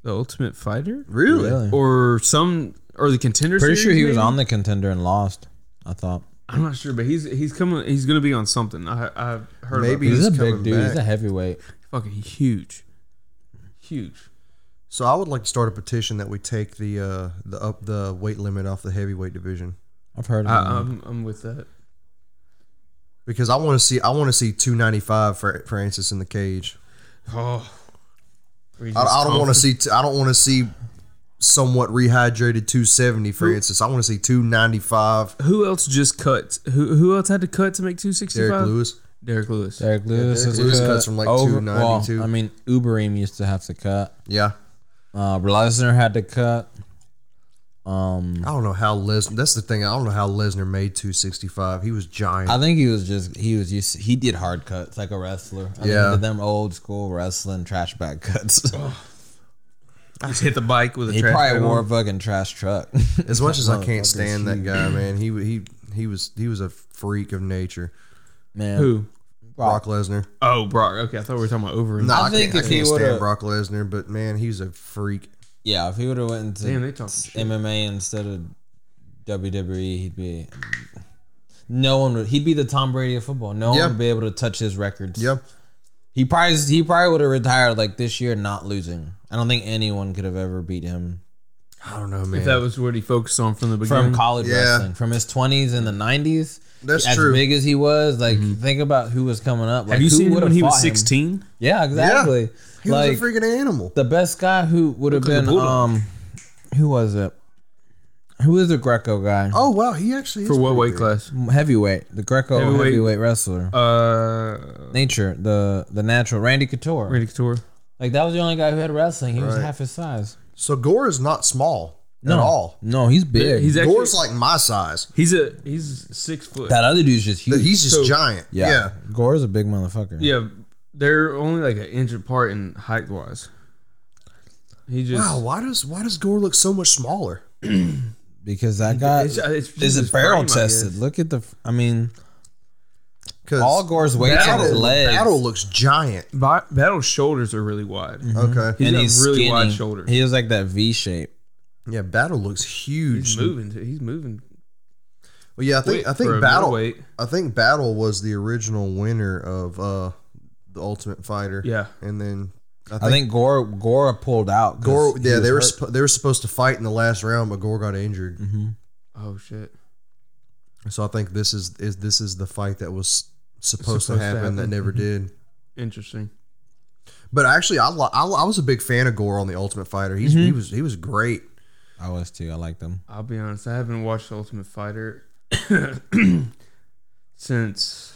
the Ultimate Fighter Really? Really? or some or the Contender. Pretty Series, sure he was on the contender and lost. I thought. I'm not sure, but he's he's coming. He's gonna be on something. I I heard Maybe About He's, He's a big coming dude. He's a heavyweight. fucking huge, huge. So I would like to start a petition that we take the uh, the up the weight limit off the heavyweight division. I've heard. Of I, I'm I'm with that. because I want to see I want to see 295 for Francis in the cage. Oh, I, I don't want to see t- I don't want to see somewhat rehydrated 270 Francis. I want to see 295 Who else just cut? Who who else had to cut to make two sixty Derrick? Lewis. Derrick Lewis. Derrick Lewis Derrick Lewis cuts from, like, over- 292. Well, I mean, Overeem used to have to cut. Yeah. Uh, Lesnar had to cut. Um, I don't know how Lesnar. That's the thing. I don't know how Lesnar made 265. He was giant. I think he was just he was used. He did hard cuts like a wrestler. I Yeah. think he did them old school wrestling trash bag cuts. Just hit the bike with a he trash probably bag wore a fucking trash truck. as much as I can't stand that huge. guy, man. He he he was he was a freak of nature. Man, Who? Brock Lesnar. Oh, Brock. Okay, I thought we were talking about Overeem. No, I, I think can't, if I he can't stand would've- Brock Lesnar, but man, he's a freak. Yeah, if he would have went into Damn, they shit. MMA instead of WWE, he'd be. No one would. He'd be the Tom Brady of football. No Yeah. one would be able to touch his records. Yep. He probably he probably would have retired like this year, not losing. I don't think anyone could have ever beat him I don't know, man. If that was what he focused on from the beginning. from college Yeah. wrestling, from his twenties in the nineties. That's as true. big as he was, like think about who was coming up. Like, Have you who seen him when he was fought sixteen? Yeah, exactly. he like was a freaking animal. the best guy who would have Look like a been um, who was it? Who was the Greco guy? Oh wow, he actually is For what weight big. class? heavyweight, the Greco Heavyweight. heavyweight, wrestler. Uh, Nature, the the natural Randy Couture. Randy Couture. Like that was the only guy who had wrestling. He was Right. half his size. So Gore is not small No, at all. no, he's big. He's actually Gore's like my size. he's a he's six foot. that other dude's just huge. He's just So- giant. yeah. yeah. Gore's a big motherfucker. yeah, they're only like an inch apart in height wise. He just Wow, why does why does Gore look so much smaller? because that guy It's- it's just is his a barrel frame, I tested. guess. Look at the. I mean, Because all Gore's weight on his Battle, legs. Battle looks giant. Ba- Battle's shoulders are really wide. Mm-hmm. Mm-hmm. Okay, He's and got he's really skinny. wide shoulders. He has like that V shape. yeah, Battle looks huge. He's moving. Too. He's moving. Well, yeah, I think quick I for think a Battle. middleweight. I think Battle was the original winner of uh the Ultimate Fighter. Yeah. and then I think, I think Gore Gore pulled out. 'cause Gore. he Yeah, was they were hurt. suppo- they were supposed to fight in the last round, but Gore got injured. Mm-hmm. Oh shit. So I think this is is this is the fight that was supposed, Supposed to, to happen that happen. never did. Interesting. But actually, I, I I was a big fan of Gore on the Ultimate Fighter. He's he was he was great. I was too. I liked him. I'll be honest. I haven't watched Ultimate Fighter since.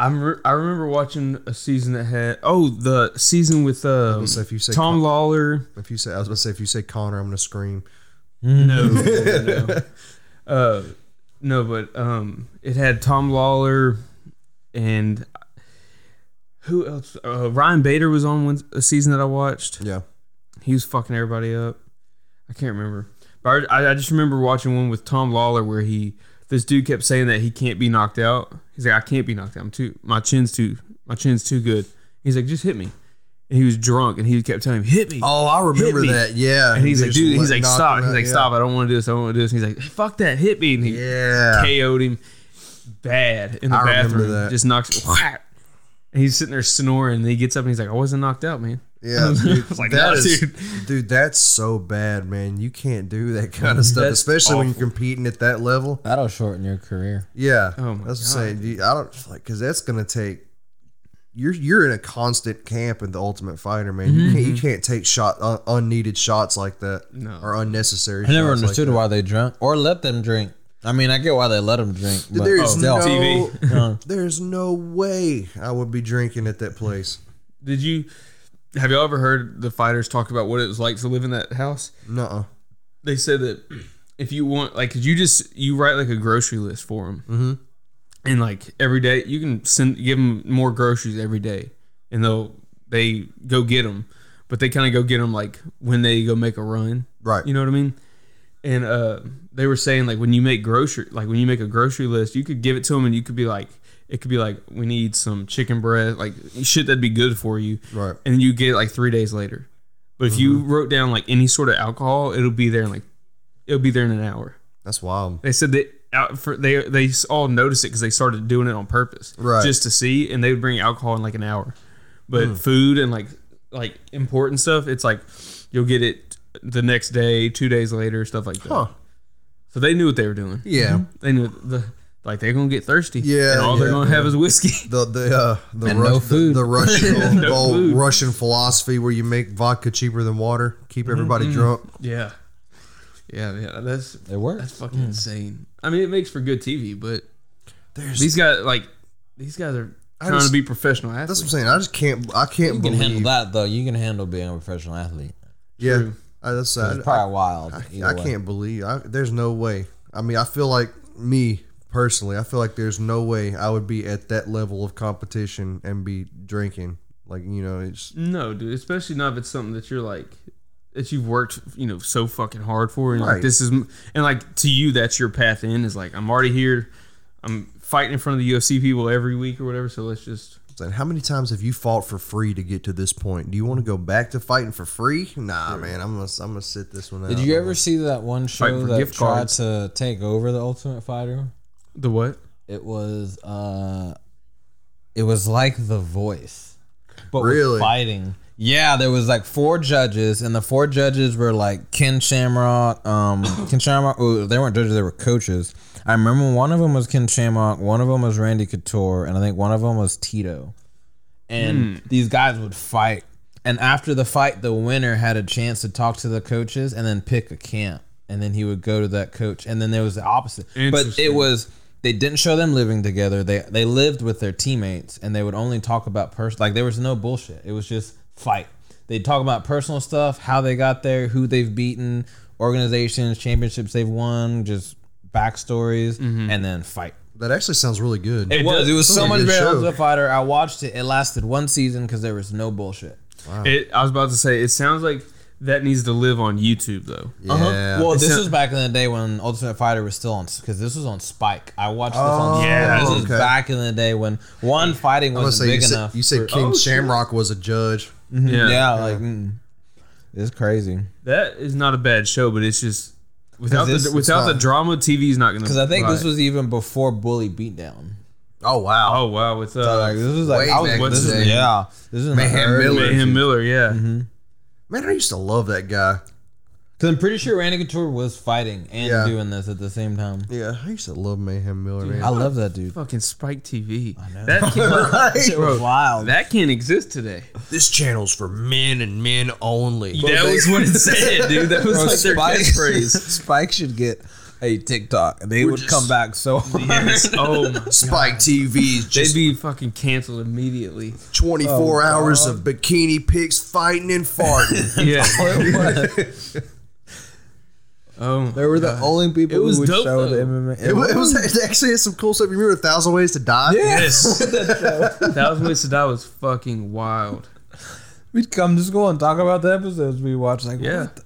I'm re- I remember watching a season that had oh the season with um, if you say Tom Con- Lawlor if you say I was gonna say if you say Connor, I'm gonna scream. No, no, no. Uh, no, but um, it had Tom Lawlor and who else? Uh, Ryan Bader was on one a season that I watched. Yeah, He was fucking everybody up. I can't remember, but I, I just remember watching one with Tom Lawlor where he this dude kept saying that he can't be knocked out. He's like, I can't be knocked out. I'm too my chin's too my chin's too good. He's like, just hit me. And he was drunk, and he kept telling him, "Hit me." Oh, I remember that. Yeah, And he's They like, dude, he's like, stop. He's out, like, yeah. stop. I don't want to do this. I don't want to do this. And he's like, fuck that. Hit me. And he Yeah, KO'd him bad in the I bathroom. Just knocks whack. And he's sitting there snoring. And he gets up and he's like, I wasn't knocked out, man. yeah. Dude, like, that no, is- dude. dude, that's so bad, man. You can't do that kind of stuff, That's especially when you're competing at that level. That'll shorten your career. Yeah, Oh my that's God. what I'm saying. You- I don't like because that's gonna take. You're you're in a constant camp in the Ultimate Fighter, man. You can't you mm-hmm. can't take shot un, unneeded shots like that No. or unnecessary. I never shots understood like that. why they drunk or let them drink. I mean, I get why they let them drink, but There's oh, still. no TV. No. there's no way I would be drinking at that place. Did you, have y'all ever heard the fighters talk about what it was like to live in that house? Nuh-uh. They said that if you want, like, could you just, you write like a grocery list for them. Mm-hmm. Mm-hmm. And like every day, you can send, give them more groceries every day. And they'll, they go get them. But they kind of go get them like when they go make a run. Right. You know what I mean? And uh, they were saying like when you make grocery, like when you make a grocery list, you could give it to them and you could be like, it could be like, we need some chicken breast, like shit that'd be good for you. Right. And you get it like three days later. But if you wrote down like any sort of alcohol, it'll be there in like, it'll be there in an hour. That's wild. They said that out for they they all noticed it because they started doing it on purpose, Right. Just to see, and they would bring alcohol in like an hour. But hmm. food and like like important stuff, it's like you'll get it the next day, two days later, stuff like that. Huh. So they knew what they were doing. Yeah. Mhm. They knew the like they're gonna get thirsty. Yeah, and all they're gonna have is whiskey. The the uh, the, And Rus- no the- food. the, Russian No old food. Russian philosophy where you make vodka cheaper than water, keep mm-hmm. everybody mm-hmm. drunk. yeah, yeah, yeah. That's It works. that's fucking insane. I mean, it makes for good TV, but There's these guys like these guys are I trying just- to be professional that's athletes. what I'm saying. I just can't. I can't You can believe. handle that though. You can handle being a professional athlete. Yeah, True. I, that's I, It's probably wild. I, I can't believe. I, there's no way. I mean, I feel like me personally. I feel like there's no way I would be at that level of competition and be drinking. Like you know, it's No, dude, especially not if it's something that you're like that you've worked, you know, so fucking hard for, and Right. like this is, and like to you, that's your path in. Is like I'm already here, I'm fighting in front of the UFC people every week or whatever. So let's just And how many times have you fought for free to get to this point? Do you want to go back to fighting for free? Nah, man. I'm gonna I'm gonna sit this one out. Did you ever see that one show that gift tried cards. to take over the Ultimate Fighter? the what? It was uh it was like The Voice. But Really? with fighting. Yeah, there was like four judges and the four judges were like Ken Shamrock, um Ken Shamrock, oh, they weren't judges, they were coaches. I remember one of them was Ken Shamrock, one of them was Randy Couture, and I think one of them was Tito. And these guys would fight. And after the fight, the winner had a chance to talk to the coaches and then pick a camp. And then he would go to that coach. And then there was the opposite. But it was they didn't show them living together. They they lived with their teammates and they would only talk about person like there was no bullshit. It was just fight. They'd talk about personal stuff, how they got there, who they've beaten, organizations, championships they've won, just backstories, and then fight. That actually sounds really good. It, was. does- It was so much better show. than the fighter. I watched it. It lasted one season because there was no bullshit. It, I was about to say it sounds like that needs to live on YouTube though. yeah. Uh-huh. Well, this It's was back in the day when Ultimate Fighter was still on because this was on Spike. I watched this Oh, on yeah, This was okay. back in the day when one fighting wasn't say you big said, enough. you said for- King Oh, shit. Shamrock was a judge. Yeah, yeah, like mm, it's crazy. that is not a bad show, but it's just without this- the it's without the not- drama, TV's not gonna. Because I think this Right. was even before Bully Beatdown. Oh wow. Oh wow, with uh, So like this was like I was back this is, yeah this is Mayhem Mayhem Miller. Mayhem Miller. Yeah, Man, I used to love that guy. Because I'm pretty sure Randy Couture was fighting and Yeah. doing this at the same time. Yeah, I used to love Mayhem Miller. Man. I love that dude. fucking Spike TV. I know. That can't, It was wild. that can't exist today. this channel's for men and men only. that was what it said, dude. That was Bro, like their Spike, catchphrase. Spike should get a TikTok. They We're would just- come back so hard. Yes. Oh my Spike TV's They'd just be fucking canceled immediately. 24 hours of bikini pics fighting and farting. Yeah. Oh, They were the only people It was who would dope, show the. MMA. it, was, it was actually had some cool stuff. You remember A Thousand Ways to Die? yes. a Thousand Ways to Die was fucking wild. We'd come to school and talk about the episodes we watched. Like, Yeah. what? The,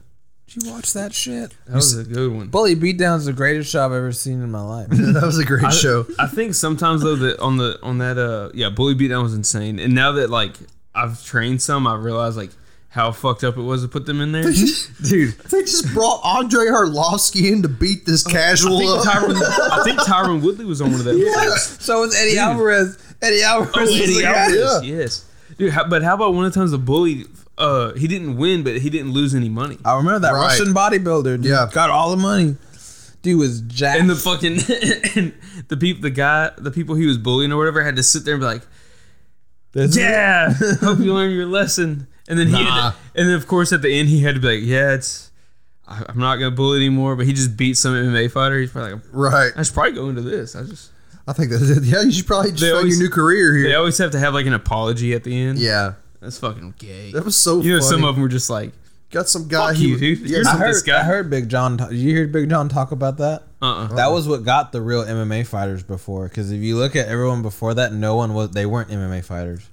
did you watch that shit? That was a good one. Bully Beatdown's the greatest show I've ever seen in my life. that was a great show. I think sometimes though that on the on that uh yeah bully beatdown was insane and now that like I've trained some I realize like how fucked up it was to put them in there dude They just brought Andrei Arlovski in to beat this casual I think up. Tyron I think Tyron Woodley was on one of them so was Eddie Alvarez. Eddie Alvarez. oh, Eddie. Alvarez, yes dude how, but how about one of the times the bully uh he didn't win but he didn't lose any money I remember that Right. Russian bodybuilder. Dude, Yeah. got all the money. Dude was jacked. and the fucking and the people the guy the people he was bullying or whatever had to sit there and be like yeah hope you learn your lesson and then he had Nah. to, and then of course at the end he had to be like yeah it's I, I'm not gonna bully anymore but he just beat some MMA fighter he's probably like Right. I should probably go into this I just I think that's it. Yeah, you should probably just start always- your new career here. they always have to have like an apology at the end Yeah. that's fucking gay That was so you know funny. some of them were just like Got some guy Fuck he you, dude. Yeah, You're I not this heard, guy. I heard Big John. Did you hear Big John talk about that? uh-uh That was what got the real MMA fighters before. Because if you look at everyone before that, no one was. They weren't MMA fighters.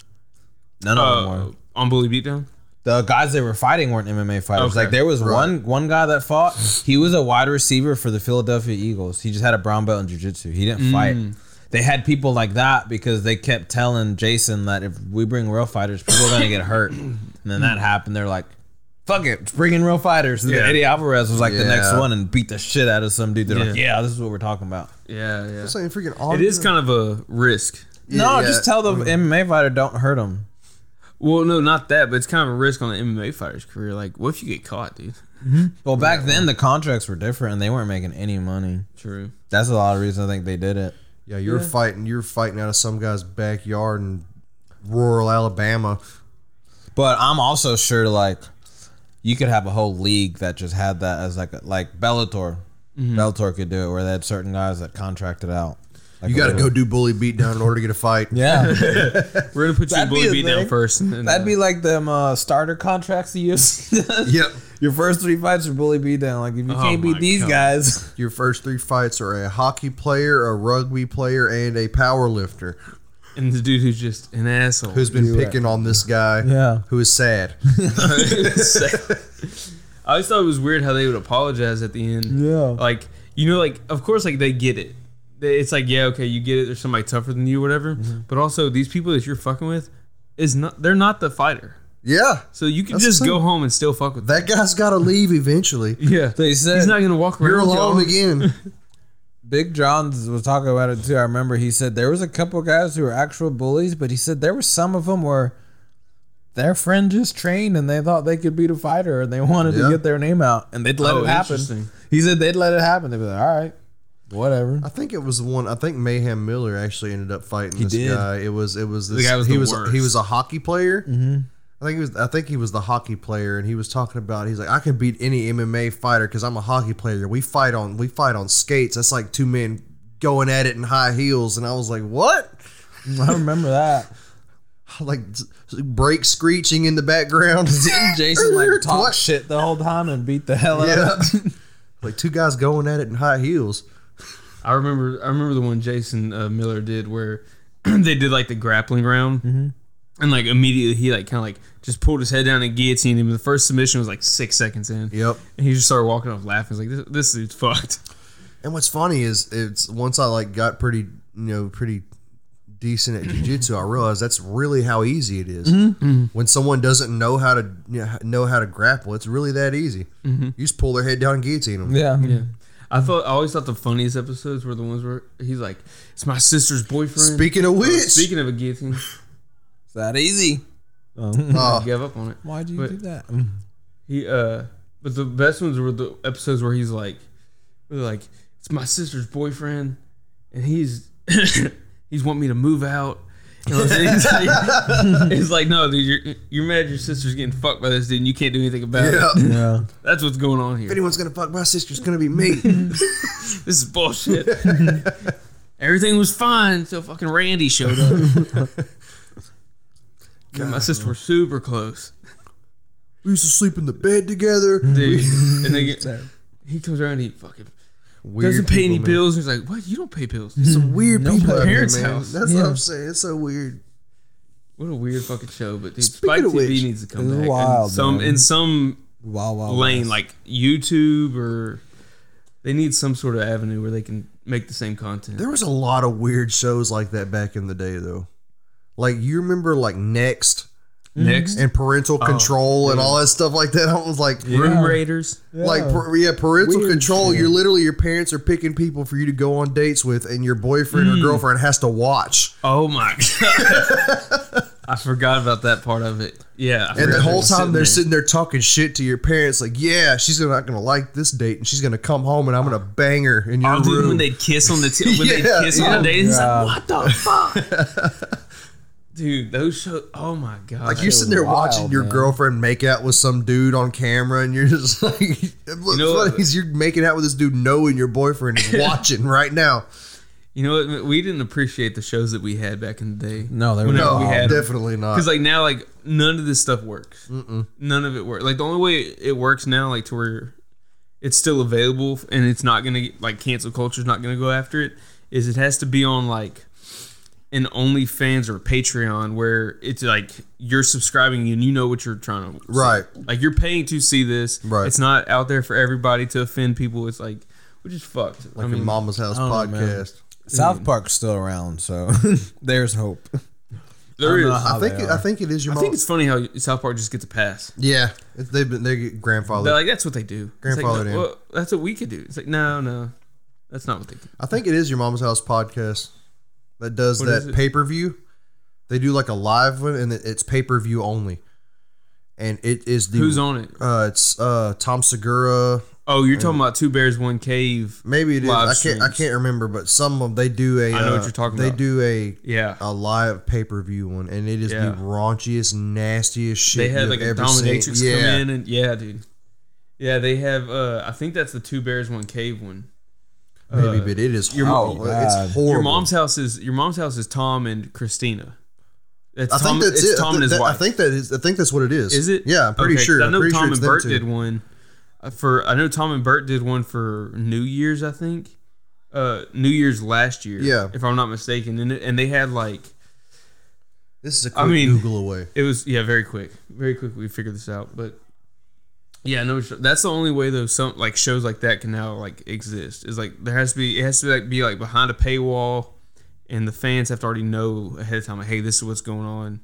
None of them uh, were. On bully beatdown The guys they were fighting weren't MMA fighters. Okay. Like there was Right. one one guy that fought. He was a wide receiver for the Philadelphia Eagles. He just had a brown belt in jiu-jitsu. He didn't mm. fight. They had people like that because they kept telling Jason that if we bring real fighters, people are gonna get hurt. And then that happened. They're like, "Fuck it, let's bring in real fighters." And then Yeah. Eddie Alvarez was like the next one and beat the shit out of some dude. They're like, Yeah. "Yeah, this is what we're talking about." yeah yeah I'm saying freaking it Andre. kind of a risk no, yeah. just tell the MMA fighter don't hurt him. Well, no, not that, but it's kind of a risk on the MMA fighter's career. Like, what if you get caught, dude? Mm-hmm. Well, back then the contracts were different and they weren't making any money. True. That's a lot of reason I think they did it. Yeah, you were fighting. You're fighting out of some guy's backyard in rural Alabama. But I'm also sure like you could have a whole league that just had that as like a, like Bellator. Mm-hmm. Bellator could do it where they had certain guys that contracted out. Like You got to go do bully beatdown in order to get a fight. Yeah, We're gonna put you in That'd be bully a beat down thing. first. And then, that'd uh, be like them uh, starter contracts the UFC. does. Yep. Your first three fights are bully beat down. Like if you Oh can't beat my these God. guys, Your first three fights are a hockey player, a rugby player, and a power lifter and the dude who's just an asshole. who's been picking on this guy. Yeah. Who is sad. I always thought it was weird how they would apologize at the end. Yeah. Like, you know, like, of course, like, they get it. It's like, yeah, okay, you get it. There's somebody tougher than you, whatever. Mm-hmm. But also, these people that you're fucking with is not, they're not the fighter. Yeah. So you can That's just go home and still fuck with them. That guy's got to leave eventually. Yeah. they said He's not going to walk around You're alone again. Big Johns was talking about it too. I remember he said there was a couple guys who were actual bullies, but he said there were some of them where their friend just trained and they thought they could beat a fighter and they wanted Yeah. to get their name out and they'd let Oh, it happen. He said they'd let it happen. They'd be like, all right, whatever. I think it was the one. I think Mayhem Miller actually ended up fighting He this did. guy. It was it was this. guy was he the was worst. he was a hockey player. Mm-hmm. I think he was. I think he was the hockey player, and he was talking about. He's like, I can beat any MMA fighter because I'm a hockey player. We fight on we fight on skates. That's like two men going at it in high heels, and I was like, what? I remember that. Like s- brake screeching in the background. Didn't Jason like talk shit the whole time and beat the hell out Yeah. of like two guys going at it in high heels. I remember I remember the one Jason uh, Miller did where they did like the grappling round, Mm-hmm. and like immediately he like kind of like just pulled his head down and guillotined him. The first submission was like six seconds in, Yep. and he just started walking off laughing. He's like, "This, this dude's fucked." And what's funny is it's once I like got pretty you know pretty decent at jiu-jitsu I realized that's really how easy it is. when someone doesn't know how to you know, know how to grapple it's really that easy you just pull their head down and guillotine them Yeah. Yeah, I thought I always thought the funniest episodes were the ones where he's like, "It's my sister's boyfriend." speaking of Uh, which speaking of a guillotine, It's that easy. uh, I gave up on it. Why'd you But- do that? He uh, but the best ones were the episodes where he's like, really like, it's my sister's boyfriend, and he's he's want me to move out. You know, he's, like, he's like, no, dude, you're you're mad your sister's getting fucked by this dude, and you can't do anything about yeah it. Yeah. That's what's going on if here. anyone's gonna fuck my sister it's gonna be me This is bullshit. Everything was fine until fucking Randy showed up. Me and my sister were super close, we used to sleep in the bed together dude. And they get, he comes around, and he fucking Weird doesn't pay any people, man. bills. He's like, what? You don't pay bills? It's some hmm. weird No people out parents' man. house. that's Yeah. what I'm saying it's so weird What a weird fucking show, but dude, Speaking Spike of TV which, needs to come back. wild, in some man. in some Wow, wow. lane, West. like YouTube, or they need some sort of avenue where they can make the same content. There was a lot of weird shows like that back in the day, though. Like you remember, like Next Next, and Parental Oh, Control and all that stuff like that. I was like, Room Raiders. like yeah, parental Weird control. shit. You're literally your parents are picking people for you to go on dates with, and your boyfriend or mm. girlfriend has to watch. Oh my god, I forgot about that part of it. Yeah, I And the whole they were time they're there. sitting there talking shit to your parents, like, yeah, she's not gonna like this date, and she's gonna come home, and I'm gonna bang her in your Oh, dude, room. when they kiss on the t- when Yeah, they kiss on the date, he's Yeah. like, "What the fuck?" dude, those shows. Oh my god, like you're sitting there wild, watching your man. girlfriend make out with some dude on camera, and you're just like, what's know funny what? is you're making out with this dude knowing your boyfriend is watching right now. You know what? We didn't appreciate the shows that we had back in the day. No, they were No, we had 'em. definitely not. Because like now, like none of this stuff works. None of it works. Like the only way it works now, like to where it's still available and it's not gonna like cancel culture's not gonna go after it, is it has to be on like an OnlyFans or Patreon where it's like you're subscribing and you know what you're trying to see. Right. Like you're paying to see this. Right. It's not out there for everybody to offend people. It's like which is fucked. like I your mean, Mama's House I don't know, podcast. South mm. Park's still around, so there's hope. there I is. I, think it, I think it is your. think mom. it's funny how South Park just gets a pass. yeah, it's, they've been they get grandfather. They're like, that's what they do. It's like, Grandfathered no, in. well, that's what we could do. It's like, no, no, that's not what they do. I think it is your Mama's House podcast that does What that pay per view. They do like a live one, and it's pay per view only. And it is the Who's on it? Uh, it's uh Tom Segura. Oh, you're talking about Two Bears One Cave. Maybe it is. I can't. I can't remember, but some of they do a. I know what uh, you're talking They about. They do a Yeah. a live pay per view one, and it is Yeah. the raunchiest, nastiest shit. They had you've like a ever seen. dominatrix yeah. come in and yeah, dude. Yeah, they have. uh I think that's the Two Bears One Cave one. Maybe, Uh, but it is your- horrible. Oh, it's horrible. Your mom's house is your mom's house is Tom and Christina. It's I Tom, think that's it's it. Tom I, and his think that- I wife. think that is. I think that's what it is. Is it? Yeah, I'm pretty Okay, 'cause sure. I know Tom sure and Bert did one for. I know Tom and Bert did one for New Year's. I think, uh, New Year's last year. Yeah. if I'm not mistaken, and it, and they had like This is a quick I mean- Google away. it was yeah very quick, very quick. We figured this out, but yeah, no, that's the only way though. Some like shows like that can now like exist. Is like there has to be it has to be like be like behind a paywall, and the fans have to already know ahead of time. Like, hey, this is what's going on.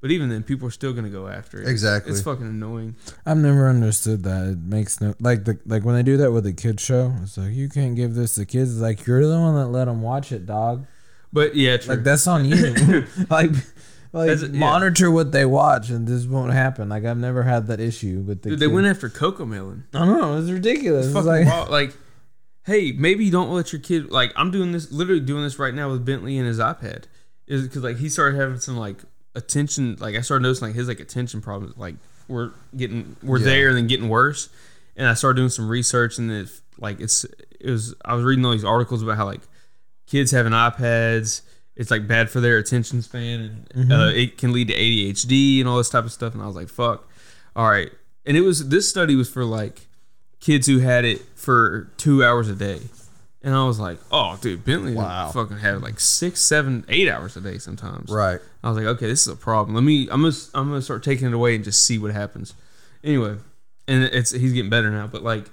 But even then, people are still gonna go after it. Exactly. It's fucking annoying. I've never understood that. It makes no like the like when they do that with a kid show. It's like you can't give this to kids. It's like you're the one that let them watch it, dog. But yeah, true. Like that's on you. like like That's- yeah. monitor what they watch, and this won't happen. Like I've never had that issue with the. Dude, they kid. went after Cocomelon. I don't know. It's ridiculous. It's, fucking like wild. Like, hey, maybe you don't let your kid. Like, I'm doing this, literally doing this right now with Bentley and his iPad. Is because like he started having some like attention. Like I started noticing like his like attention problems. Like we're getting were Yeah. there and then getting worse. And I started doing some research and it like it's it was I was reading all these articles about how like kids having iPads. It's like bad for their attention span, and uh, it can lead to ADHD and all this type of stuff. And I was like, "Fuck, all right." And it was this study was for like kids who had it for two hours a day. And I was like, oh, dude, Bentley Wow. fucking had like six, seven, eight hours a day sometimes. Right. I was like, okay, this is a problem. Let me, I'm gonna, I'm gonna start taking it away and just see what happens. Anyway, and it's he's getting better now. But like,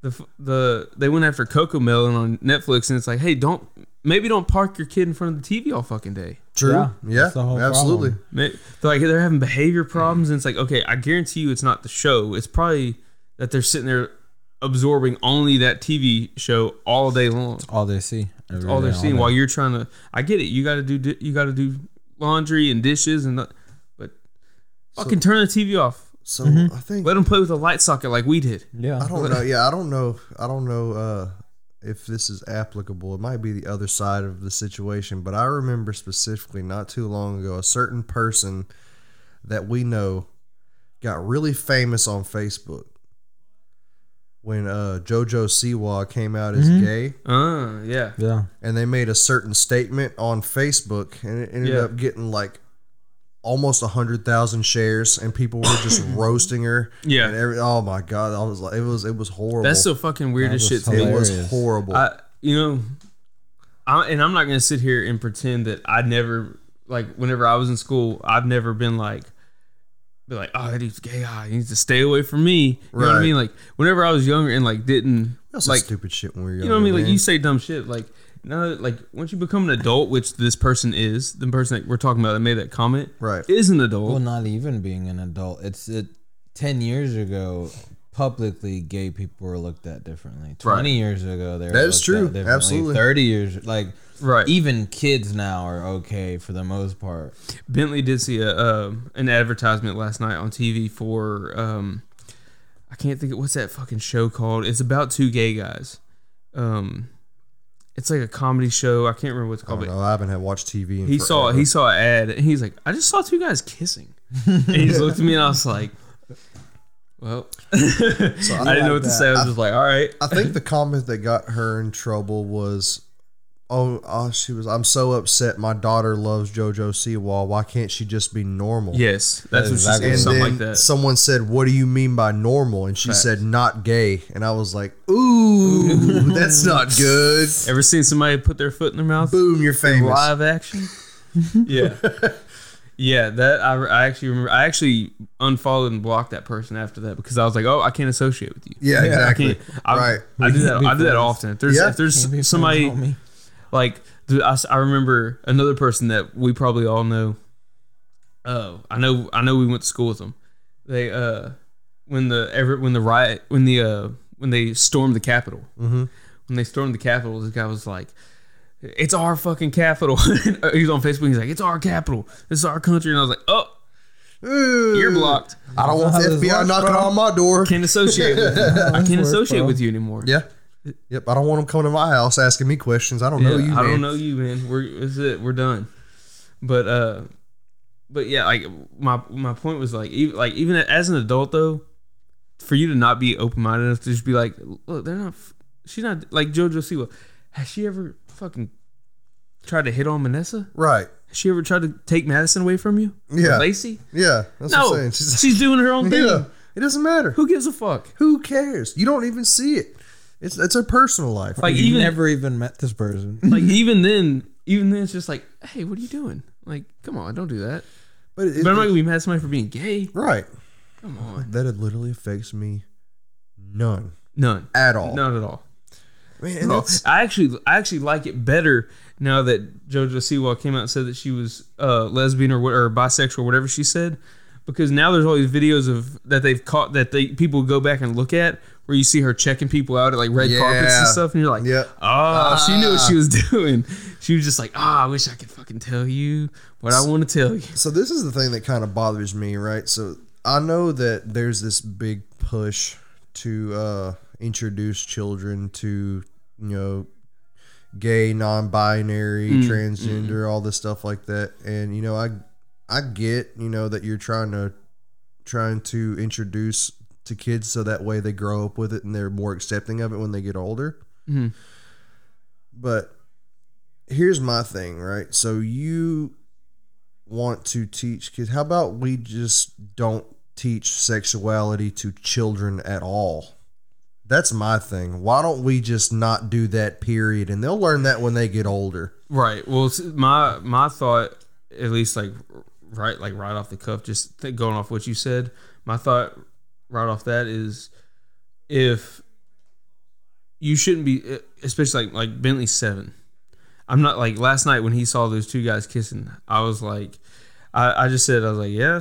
the the they went after Cocomelon on Netflix, and it's like, hey, don't maybe don't park your kid in front of the TV all fucking day. True. Yeah, Yeah. that's the whole absolutely. problem. May- They're like they're having behavior problems, and it's like, okay, I guarantee you, it's not the show. It's probably that they're sitting there absorbing only that TV show all day long. all they see. every all they're day, seeing day. while you're trying to. I get it. You got to do. You got to do laundry and dishes and. The, but fucking turn the TV off. So Mm-hmm. I think Let them play with a light socket like we did. Yeah. I don't know. Yeah, I don't know. I don't know uh, if this is applicable. It might be the other side of the situation, but I remember specifically not too long ago a certain person that we know got really famous on Facebook when uh, JoJo Siwa came out as Mm-hmm. gay, Uh, yeah. Yeah. and they made a certain statement on Facebook, and it ended Yeah. up getting like almost a hundred thousand shares, and people were just roasting her. Yeah. and every, oh my god, I was like, it was it was horrible. That's so fucking weird That as was shit. it was horrible. I, you know, I, and I'm not gonna sit here and pretend that I never like whenever I was in school, I've never been like, be like, oh, that dude's gay. Ah, he needs to stay away from me. You know what I mean? Like whenever I was younger and like didn't That's like, stupid shit when we were you know what I mean? Like you say dumb shit. Like now, like once you become an adult, which this person is, the person that we're talking about that made that comment, Right. is an adult. Well, not even being an adult. It's it. Ten years ago, publicly, gay people were looked at differently. Twenty years ago, they That is true. at. Absolutely. Thirty years, like Right. Even kids now are okay for the most part. Bentley did see a um an advertisement last night on TV for um I can't think of what's that fucking show called. It's about two gay guys. Um it's like a comedy show. I can't remember what it's I called. don't But know. I haven't had watched TV. In he saw forever. he saw an ad and he's like, I just saw two guys kissing. and he just looked at me and I was like, Well I didn't know what to say. I was just like, all right. I think the comment that got her in trouble was, "Oh, oh, she was. I'm so upset. My daughter loves JoJo Siwa. Why can't she just be normal?" Yes, that's what she said. exactly- And Something then like that. someone said, "What do you mean by normal?" And she Facts. said, "Not gay." And I was like, "Ooh, that's not good." Ever seen somebody put their foot in their mouth? Boom, you're famous. live action. yeah, yeah. That I, I actually remember. I actually unfollowed and blocked that person after that because I was like, oh, I can't associate with you. Yeah, I exactly. can't. I, Right. I do that. I do that often. If there's Yeah. if there's Can't be friends, somebody homie. Like I, I, s- I remember another person that we probably all know. Oh, I know. I know. We went to school with them. They uh, when the ever when the riot when the uh when they stormed the Capitol. Mm-hmm. When they stormed the Capitol, this guy was like, "It's our fucking capital." he's on Facebook. He's like, "It's our capital. This is our country." And I was like, "Oh." You're blocked. I don't want the How FBI knocking bro. on my door. Can't associate with you. I can't associate with you anymore. Yeah. Yep. I don't want them coming to my house asking me questions. I don't know Yeah, you. I don't know you, man. We're that's it. We're done. But uh, but yeah, like my my point was like even like even as an adult though, for you to not be open minded enough to just be like, look, they're not. She's not like JoJo Siwa. Has she ever fucking tried to hit on Vanessa? Right. Has she ever tried to take Madison away from you? Or Yeah. Lacey. Yeah. That's No, what I'm saying. she's, doing her own thing. yeah. It doesn't matter. Who gives a fuck? Who cares? You don't even see it. It's it's her personal life. Like you even never even met this person. like even then, even then, it's just like, hey, what are you doing? Like, come on, don't do that. but it, But I'm not gonna be mad at somebody for being gay. right. Come on, That it literally affects me none none, at all. none at all. Man, that's- I actually, I actually like it better now that JoJo Siwa came out and said that she was uh, lesbian or what- or bisexual, whatever she said, because now there's all these videos of that they've caught that they people go back and look at where you see her checking people out at like red carpets and stuff, and you're like, Yeah. oh, she knew what she was doing. She was just like, oh, I wish I could fucking tell you what I want to tell you. so this is the thing that kind of bothers me, right? So I know that there's this big push to uh, introduce children to you know gay, non-binary, mm, transgender, all this stuff like that, and you know I I get you know that you're trying to trying to introduce to kids so that way they grow up with it and they're more accepting of it when they get older. Mhm. But here's my thing, right? So you want to teach kids. How about we just don't teach sexuality to children at all? That's my thing. Why don't we just not do that period and they'll learn that when they get older. Right. Well, my my thought, at least like right like right off the cuff, just going off what you said, my thought right off that is if you shouldn't be, especially like like Bentley's seven. I'm not like last night when he saw those two guys kissing. I was like, I, I just said I was like, yeah,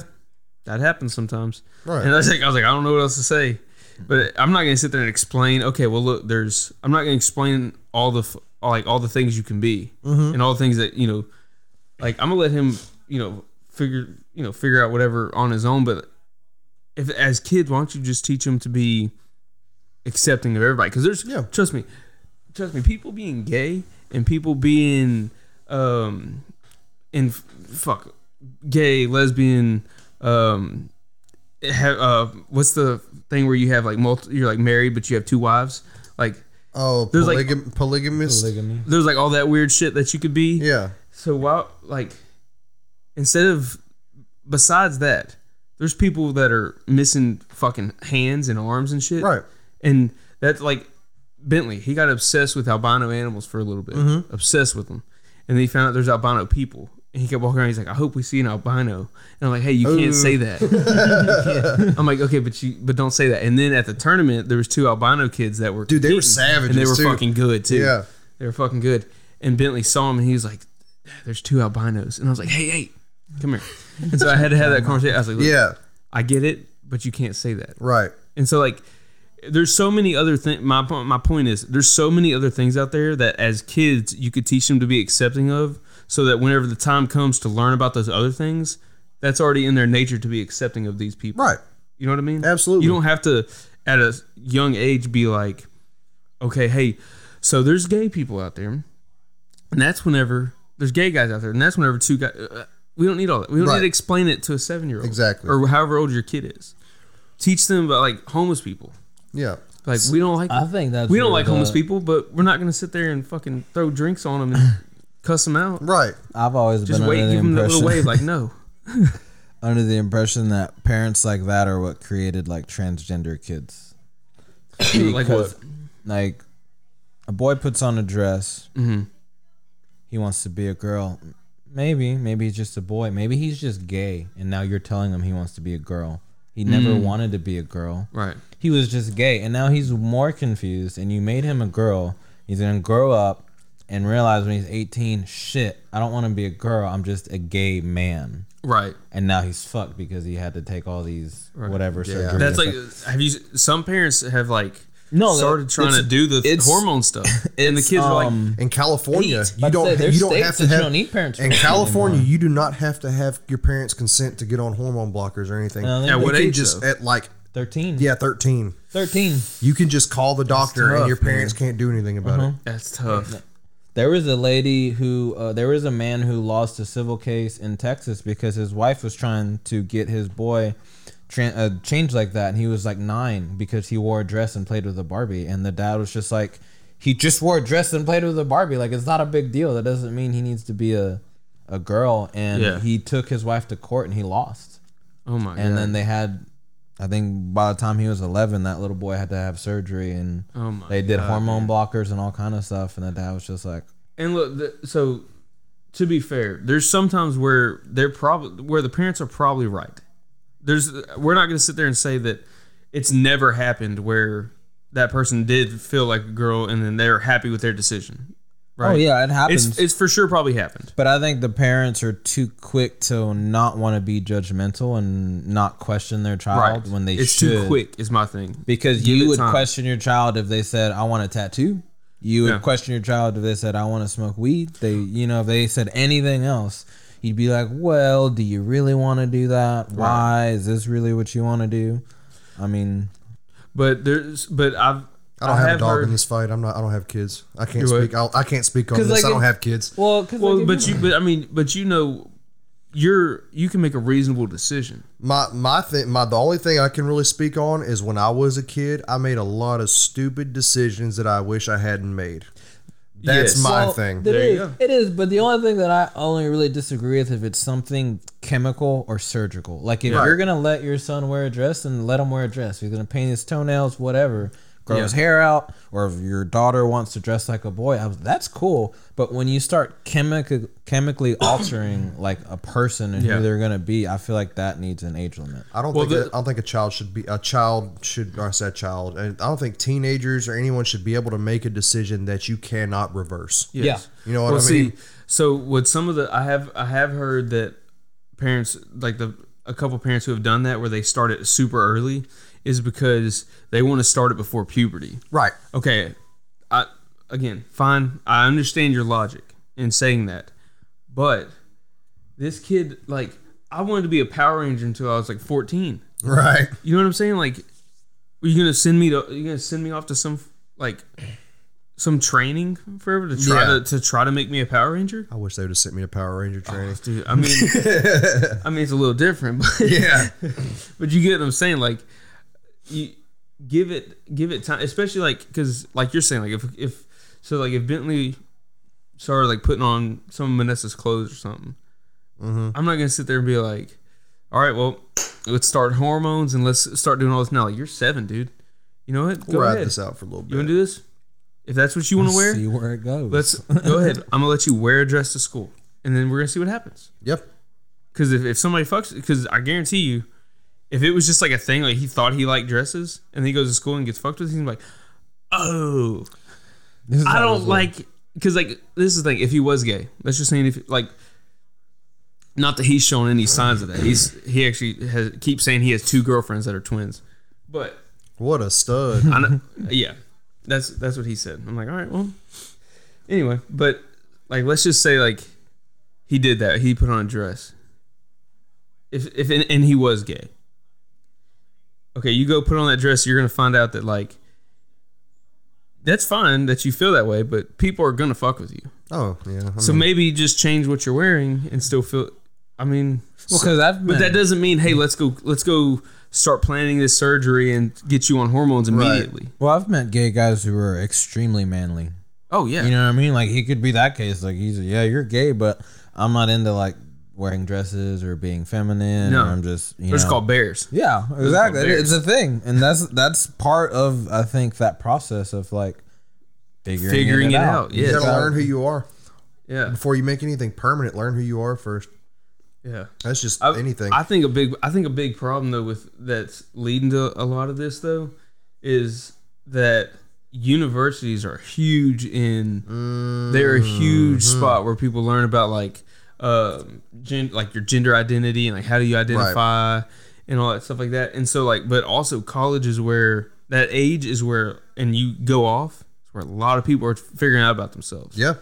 that happens sometimes. Right. And I was like, I was like, I don't know what else to say. But I'm not gonna sit there and explain. Okay, well, look, there's. I'm not gonna explain all the like all the things you can be mm-hmm. and all the things that you know. Like I'm gonna let him, you know, figure you know figure out whatever on his own. But if as kids, why don't you just teach them to be accepting of everybody? Because there's, Yeah. trust me, trust me, people being gay and people being, um, in fuck, gay, lesbian, um, have uh, what's the thing where you have like multi, you're like married but you have two wives, like Oh, There's like- polygamous. Polygamy. there's like all that weird shit that you could be. yeah. So why like instead of besides that, there's people that are missing fucking hands and arms and shit. Right. And that's like Bentley, he got obsessed with albino animals for a little bit. Mm-hmm. Obsessed with them. And then he found out there's albino people. And he kept walking around, he's like, I hope we see an albino. And I'm like, hey, you can't say that. Can't. I'm like, okay, but you but don't say that. And then at the tournament, there was two albino kids that were Dude, they were savages, And they were too. fucking good too. Yeah. They were fucking good. And Bentley saw him and he was like, There's two albinos. And I was like, Hey, hey, come here. And so I had to have that conversation. I was like, Look, Yeah. I get it, but you can't say that. Right. And so like there's so many other things my po- my point is there's so many other things out there that as kids you could teach them to be accepting of so that whenever the time comes to learn about those other things that's already in their nature to be accepting of these people. Right. You know what I mean? Absolutely. You don't have to at a young age be like, okay, hey, so there's gay people out there, and that's whenever there's gay guys out there, and that's whenever two guys. Uh, we don't need all that. We don't Right. need to explain it to a seven year old, Exactly. or however old your kid is. Teach them about like homeless people. Yeah. Like we don't like I think that's we don't where like homeless people, but we're not gonna sit there and fucking throw drinks on them and cuss them out. Right. I've always Just been wait, under the give them that impression little wave. Like no, under the impression that parents like that are what created like transgender kids. like what? Because, Like a boy puts on a dress. hmm He wants to be a girl. Maybe, maybe he's just a boy. Maybe he's just gay, and now you're telling him he wants to be a girl. He never Mm. wanted to be a girl. Right. He was just gay, and now he's more confused. And you made him a girl. He's gonna grow up and realize when he's 18, shit, I don't want to be a girl. I'm just a gay man. Right. And now he's fucked because he had to take all these Right. whatever Yeah. surgeries. That's like, have you? Some parents have like, No, started trying to do the it's- hormone stuff, and the it's, kids are like, um, In California, Eight. you don't say, you don't have to that you have don't need parents' In California, anymore. you do not have to have your parents' consent to get on hormone blockers or anything. Uh, At You what can age, just though? at like 13. yeah, thirteen. 13. You can just call the doctor, tough, and your parents can't do anything about Uh-huh. it. that's tough. There was a lady who, uh, there was a man who lost a civil case in Texas because his wife was trying to get his boy tra- uh, changed like that, and he was like nine because he wore a dress and played with a Barbie, and the dad was just like, he just wore a dress and played with a Barbie. Like it's not a big deal. That doesn't mean he needs to be a a girl. And Yeah. he took his wife to court and he lost. Oh my god! And then they had, I think by the time he was 11, that little boy had to have surgery and oh my they did God, hormone man. blockers and all kind of stuff. And the dad was just like, And look, the, so to be fair, there's sometimes where they're probably where the parents are probably right. There's we're not going to sit there and say that it's never happened where that person did feel like a girl and then they're happy with their decision. Oh, right? oh yeah, it happens. It's it's for sure probably happened. But I think the parents are too quick to not want to be judgmental and not question their child Right. when they it's should. too quick is my thing. Because Give you would time. question your child if they said, "I want a tattoo." You would Yeah. question your child if they said, "I want to smoke weed." They, you know, if they said anything else, you'd be like, "Well, do you really want to do that? Why is this really what you want to do?" I mean, But there's but I've I don't have, a dog heard, in this fight. I'm not. I don't have kids. I can't speak. I'll, I can't speak on 'Cause, this. like, I don't if- have kids. well, cause Well, but you but I mean but you know you're you can make a reasonable decision. My my thing. My the only thing I can really speak on is when I was a kid, I made a lot of stupid decisions that I wish I hadn't made. That's Yes. my Well, thing. It There you is. go. It is. But the only thing that I only really disagree with if it's something chemical or surgical. Like if Right. you're gonna let your son wear a dress, then let him wear a dress. If you're gonna paint his toenails, whatever, grow Yeah. his hair out, or if your daughter wants to dress like a boy, I was, that's cool. But when you start chemical chemically altering like a person and Yeah. who they're gonna be, I feel like that needs an age limit. I don't Well, think. the- a, I don't think a child should be. A child should. Or I said child. And I don't think teenagers or anyone should be able to make a decision that you cannot reverse. Yes. You know what well, I mean? see, so with some of the I have I have heard that parents like the a couple parents who have done that where they start it super early is because they want to start it before puberty. Right. Okay, I again fine. I understand your logic in saying that, but this kid like I wanted to be a Power Ranger until I was like fourteen. Right. You know what I'm saying? Like, are you gonna send me to? Are you gonna send me off to some like some training forever to try Yeah. to to try to make me a Power Ranger? I wish they would have sent me to Power Ranger oh, training. Dude, I mean, I mean it's a little different, but yeah. but you get what I'm saying. Like, you give it give it time, especially like because like you're saying, like if if so like if Bentley started like putting on some of Vanessa's clothes or something, Mm-hmm. I'm not gonna sit there and be like, all right, well, let's start hormones and let's start doing all this now. Like you're seven, dude. You know what? Go We'll ahead. this out for a little bit. You want to do this? If that's what you want to wear, See where it goes. let's go ahead. I'm gonna let you wear a dress to school, and then we're gonna see what happens. Yep. Because if, if somebody fucks, because I guarantee you, if it was just like a thing, like he thought he liked dresses, and then he goes to school and gets fucked with, he's like, oh, This is I don't like, because like this is the thing. If he was gay, let's just say if like, not that he's shown any signs of that. He's he actually has keeps saying he has two girlfriends that are twins, but What a stud. I know, yeah, that's that's what he said. I'm like, all right, well, anyway, but like, let's just say like he did that. He put on a dress. If if and, and he was gay. Okay, you go put on that dress. You're gonna find out that like. That's fine that you feel that way, but people are gonna fuck with you. oh yeah. I So mean, maybe just change what you're wearing and still feel. I mean, Well, because I've but that doesn't mean hey, let's go, let's go start planning this surgery and get you on hormones Right. immediately. Well, I've met gay guys who are extremely manly. Oh yeah, You know what I mean? Like he could be that case. Like he's yeah, you're gay, but I'm not into like wearing dresses or being feminine. No. or I'm just you they're know. called bears. yeah, exactly. bears. It's a thing, and that's that's part of I think that process of like figuring, Figuring it, it out. out, you yeah. gotta learn who you are Yeah, before you make anything permanent. Learn who you are first. yeah. That's just I, anything. I think a big, I think a big problem though with that's leading to a lot of this though, is that universities are huge in. They're a huge Mm-hmm. spot where people learn about like, um, gen, like your gender identity and like how do you identify and all that stuff like that. And so like, but also college is where that age is where, and you go off, it's where a lot of people are figuring out about themselves. Yeah.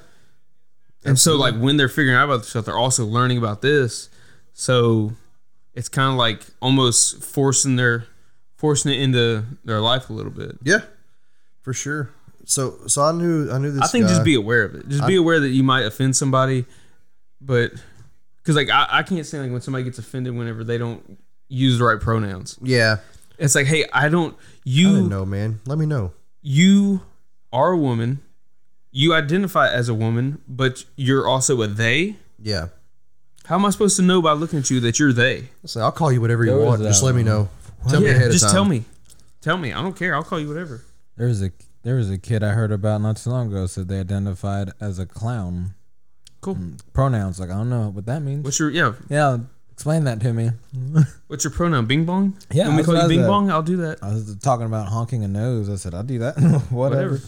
And so, like, when they're figuring out about themselves, they're also learning about this. So, it's kind of like almost forcing their forcing it into their life a little bit. Yeah. For sure. So so I knew I knew this I think guy. just be aware of it. Just be aware that you might offend somebody, but because like I, I can't say like when somebody gets offended whenever they don't use the right pronouns. Yeah. It's like, hey, I don't. I You didn't know, man. Let me know. you are a woman. You identify as a woman, but you're also a they. Yeah. How am I supposed to know by looking at you that you're they? Listen, I'll call you whatever you There was, want. Just let me know. Tell me ahead just of time. Just tell me. Tell me. I don't care. I'll call you whatever. There was a there was a kid I heard about not too long ago said they identified as a clown. Cool. Hmm. Pronouns like I don't know what that means. What's your yeah? yeah, explain that to me. What's your pronoun? Bing bong. Yeah, When we that's call what you Bing said. bong, I'll do that. I was talking about honking a nose. I said I'll do that. Whatever. Whatever.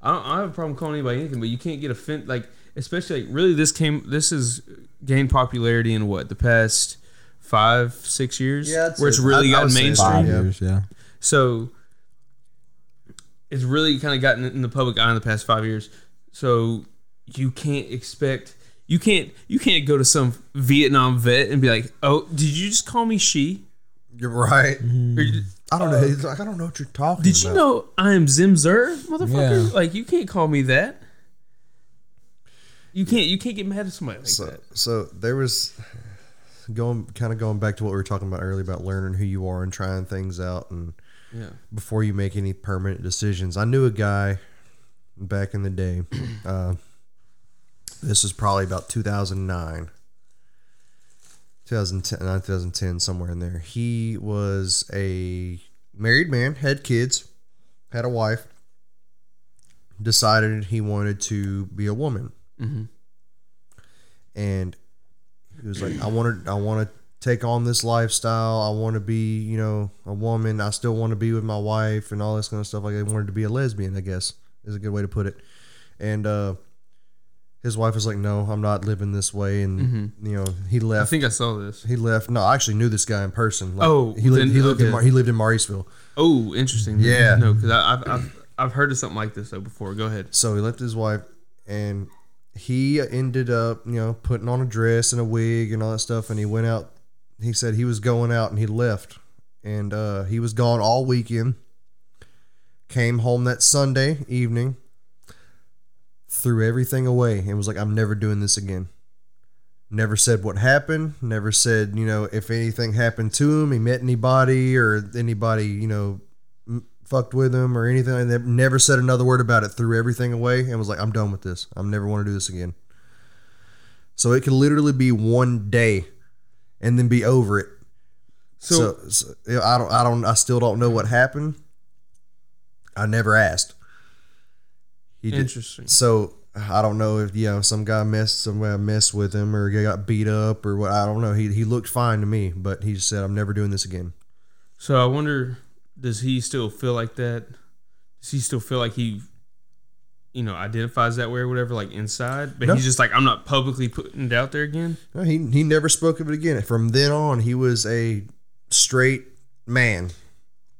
I don't, I don't have a problem calling anybody anything, but you can't get offended. Like, especially like, really, this came. This has gained popularity in what the past five, six years. Yeah, I'd where it's say- really I- I gotten would say mainstream. Five Yeah. years, yeah. So it's really kind of gotten in the public eye in the past five years. So you can't expect you can't you can't go to some Vietnam vet and be like, "Oh, did you just call me she?" You're right. Or you- I don't know. He's like, I don't know what you're talking did you know I am Zim Zer, motherfucker? Yeah. Like you can't call me that. You can't you can't get mad at somebody like So, that. so there was going kind of going back to what we were talking about earlier about learning who you are and trying things out and Yeah. before you make any permanent decisions. I knew a guy back in the day. Uh, this was probably about 2009. 2010, 2010, somewhere in there. He was a married man, had kids, had a wife, decided he wanted to be a woman. Mm-hmm. And he was like, I want to, I want to take on this lifestyle. I want to be, you know, a woman. I still want to be with my wife and all this kind of stuff. Like I wanted to be a lesbian, I guess is a good way to put it. And uh, his wife was like, "No, I'm not living this way." And you know, he left. I think I saw this. he left. No, I actually knew this guy in person. Like, Oh, he lived. then- he lived. In okay. Mar- he lived in Mauriceville. Oh, interesting. Yeah. No, because I've, I've I've heard of something like this though before. Go ahead. So he left his wife, and he ended up, you know, putting on a dress and a wig and all that stuff. And he went out. He said he was going out, and he left, and uh, he was gone all weekend. Came home that Sunday evening, threw everything away, and was like, "I'm never doing this again." Never said what happened. Never said, you know, if anything happened to him, he met anybody or anybody, you know, fucked with him or anything. And never said another word about it. Threw everything away and was like, I'm done with this. I'm never want to do this again. So it could literally be one day, and then be over it. So, So, so, I don't, I don't, I still don't know what happened. I never asked. He did- interesting. so I don't know if you know some guy messed somebody messed with him or he got beat up or what. I don't know. He he looked fine to me, but he just said, "I'm never doing this again." So I wonder, does he still feel like that? Does he still feel like he, you know, identifies that way or whatever, like inside? But No. he's just like, I'm not publicly putting it out there again. No, he he never spoke of it again. From then on, he was a straight man.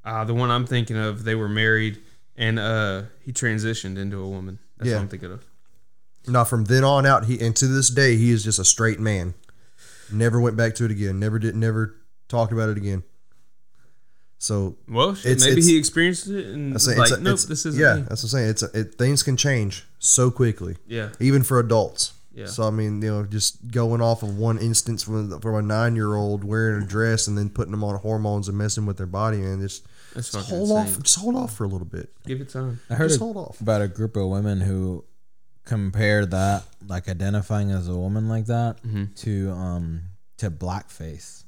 Uh, the one I'm thinking of, they were married and uh, he transitioned into a woman. That's Yeah. what I'm thinking of. Now, from then on out, he and to this day, he is just a straight man. Never went back to it again. Never did. Never talked about it again. So Well, shit, It's- maybe it's- he experienced it and I say like, it's a, nope, this isn't yeah. me. That's what I'm saying. It's a, it, things can change so quickly, Yeah, even for adults. yeah. So I mean, you know, just going off of one instance from from a nine year old wearing a dress and then putting them on hormones and messing with their body, and just, That's just hold insane. off, just hold off for a little bit. Give it time. I heard Just a- hold off. about a group of women who compared that, like identifying as a woman like that, Mm-hmm. to um to blackface.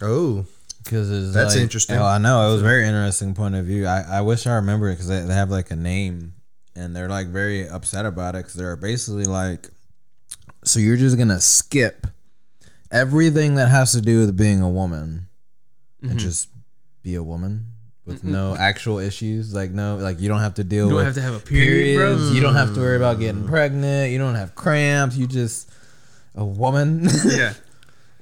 Oh, Because That's like- interesting. Oh, I know it was a very interesting point of view. I, I wish I remember it because they, they have like a name, and they're like very upset about it because they're basically like, so you're just gonna skip everything that has to do with being a woman, Mm-hmm. and just be a woman with no actual issues. Like no, like you don't have to deal You don't with have to have a period, bro. periods. You don't have to worry about getting mm. pregnant. You don't have cramps. You just a woman. Yeah.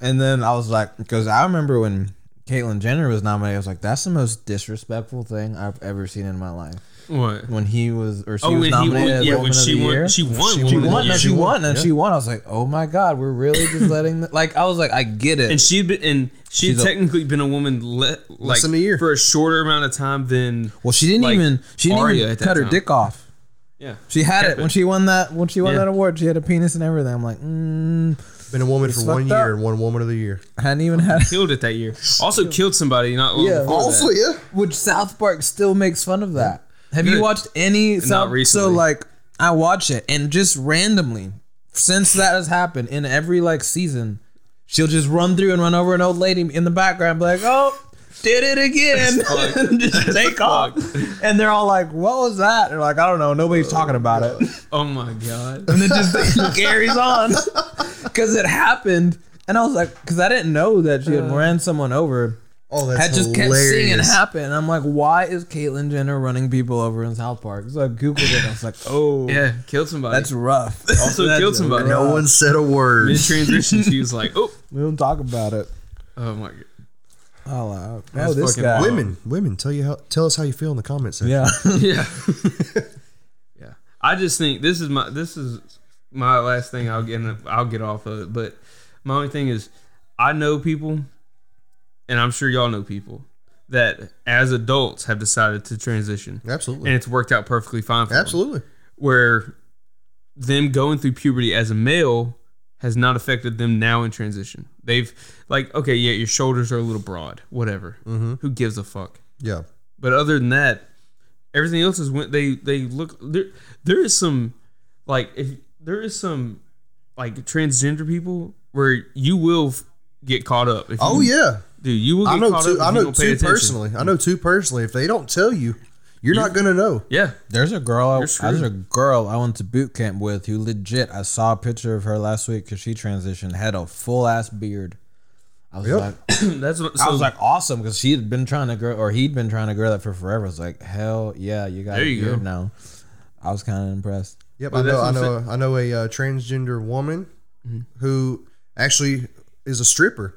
And then I was like, because I remember when Caitlyn Jenner was nominated, I was like, that's the most disrespectful thing I've ever seen in my life. What? When he was, or she Oh, was when he nominated yeah, when she won, she won. She Woman She won, Year. and she She won, won, and yeah. she won. I was like, "Oh my god, we're really just letting." The, like, I was like, "I get it." and she'd been and she had She's a- technically been a woman le, like than a year. for a shorter amount of time than well, she didn't like, even she didn't Arya even at that cut her time. dick off. yeah. She had Kept it when she won that when she won Yeah. that award. She had a penis and everything. I'm like, mm, Been a woman for one year up. and one woman of the year. I hadn't even had. killed it that year. Also killed somebody not long Yeah. Also, that. yeah. Which South Park still makes fun of that. Have you watched any South? So recently. like, I watch it and just randomly, since that has happened in every like season, she'll just run through and run over an old lady in the background, be like, "Oh, did it again!" and just take off. And they're all like, "What was that?" They're like, "I don't know. Nobody's talking about it." Oh my god. and it just carries on because it happened. And I was like, because I didn't know that she had uh. ran someone over. Oh, that's I just kept seeing it happen. I'm like, why is Caitlyn Jenner running people over in South Park? So I googled it. I was like, oh, Yeah, killed somebody. that's rough. also That's killed somebody. No one said a word. Mid transition, she was like, "Oh, We don't talk about it. oh my god." Oh, wow. oh this guy. wild. Women, women, tell you how. Tell us how you feel in the comments section. Yeah. Yeah, yeah. I just think this is my this is my last thing. I'll get I'll get off of it. But my only thing is, I know people, and I'm sure y'all know people that as adults have decided to transition, absolutely, and it's worked out perfectly fine. For them. absolutely. where them going through puberty as a male has not affected them now in transition. They've like okay, yeah, your shoulders are a little broad, whatever. Mm-hmm. Who gives a fuck? Yeah, But other than that, everything else is when they they look there. There is some like if there is some like transgender people where you will f- get caught up. If you, Oh yeah, dude, you will. Get I know caught two. up if I know two personally. I know two personally. If they don't tell you, you're not gonna know. Yeah, There's a girl. I, there's a girl I went to boot camp with who legit. I saw a picture of her last week because she transitioned, had a full ass beard. I was Yep. like, that's what. So, I was like, awesome, because she had been trying to grow, or he'd been trying to grow that for forever. I was like, hell yeah, you got There a you beard go. now. I was kind of impressed. Yep, Well, I know. I know. I'm A, I know a uh, transgender woman who actually is a stripper,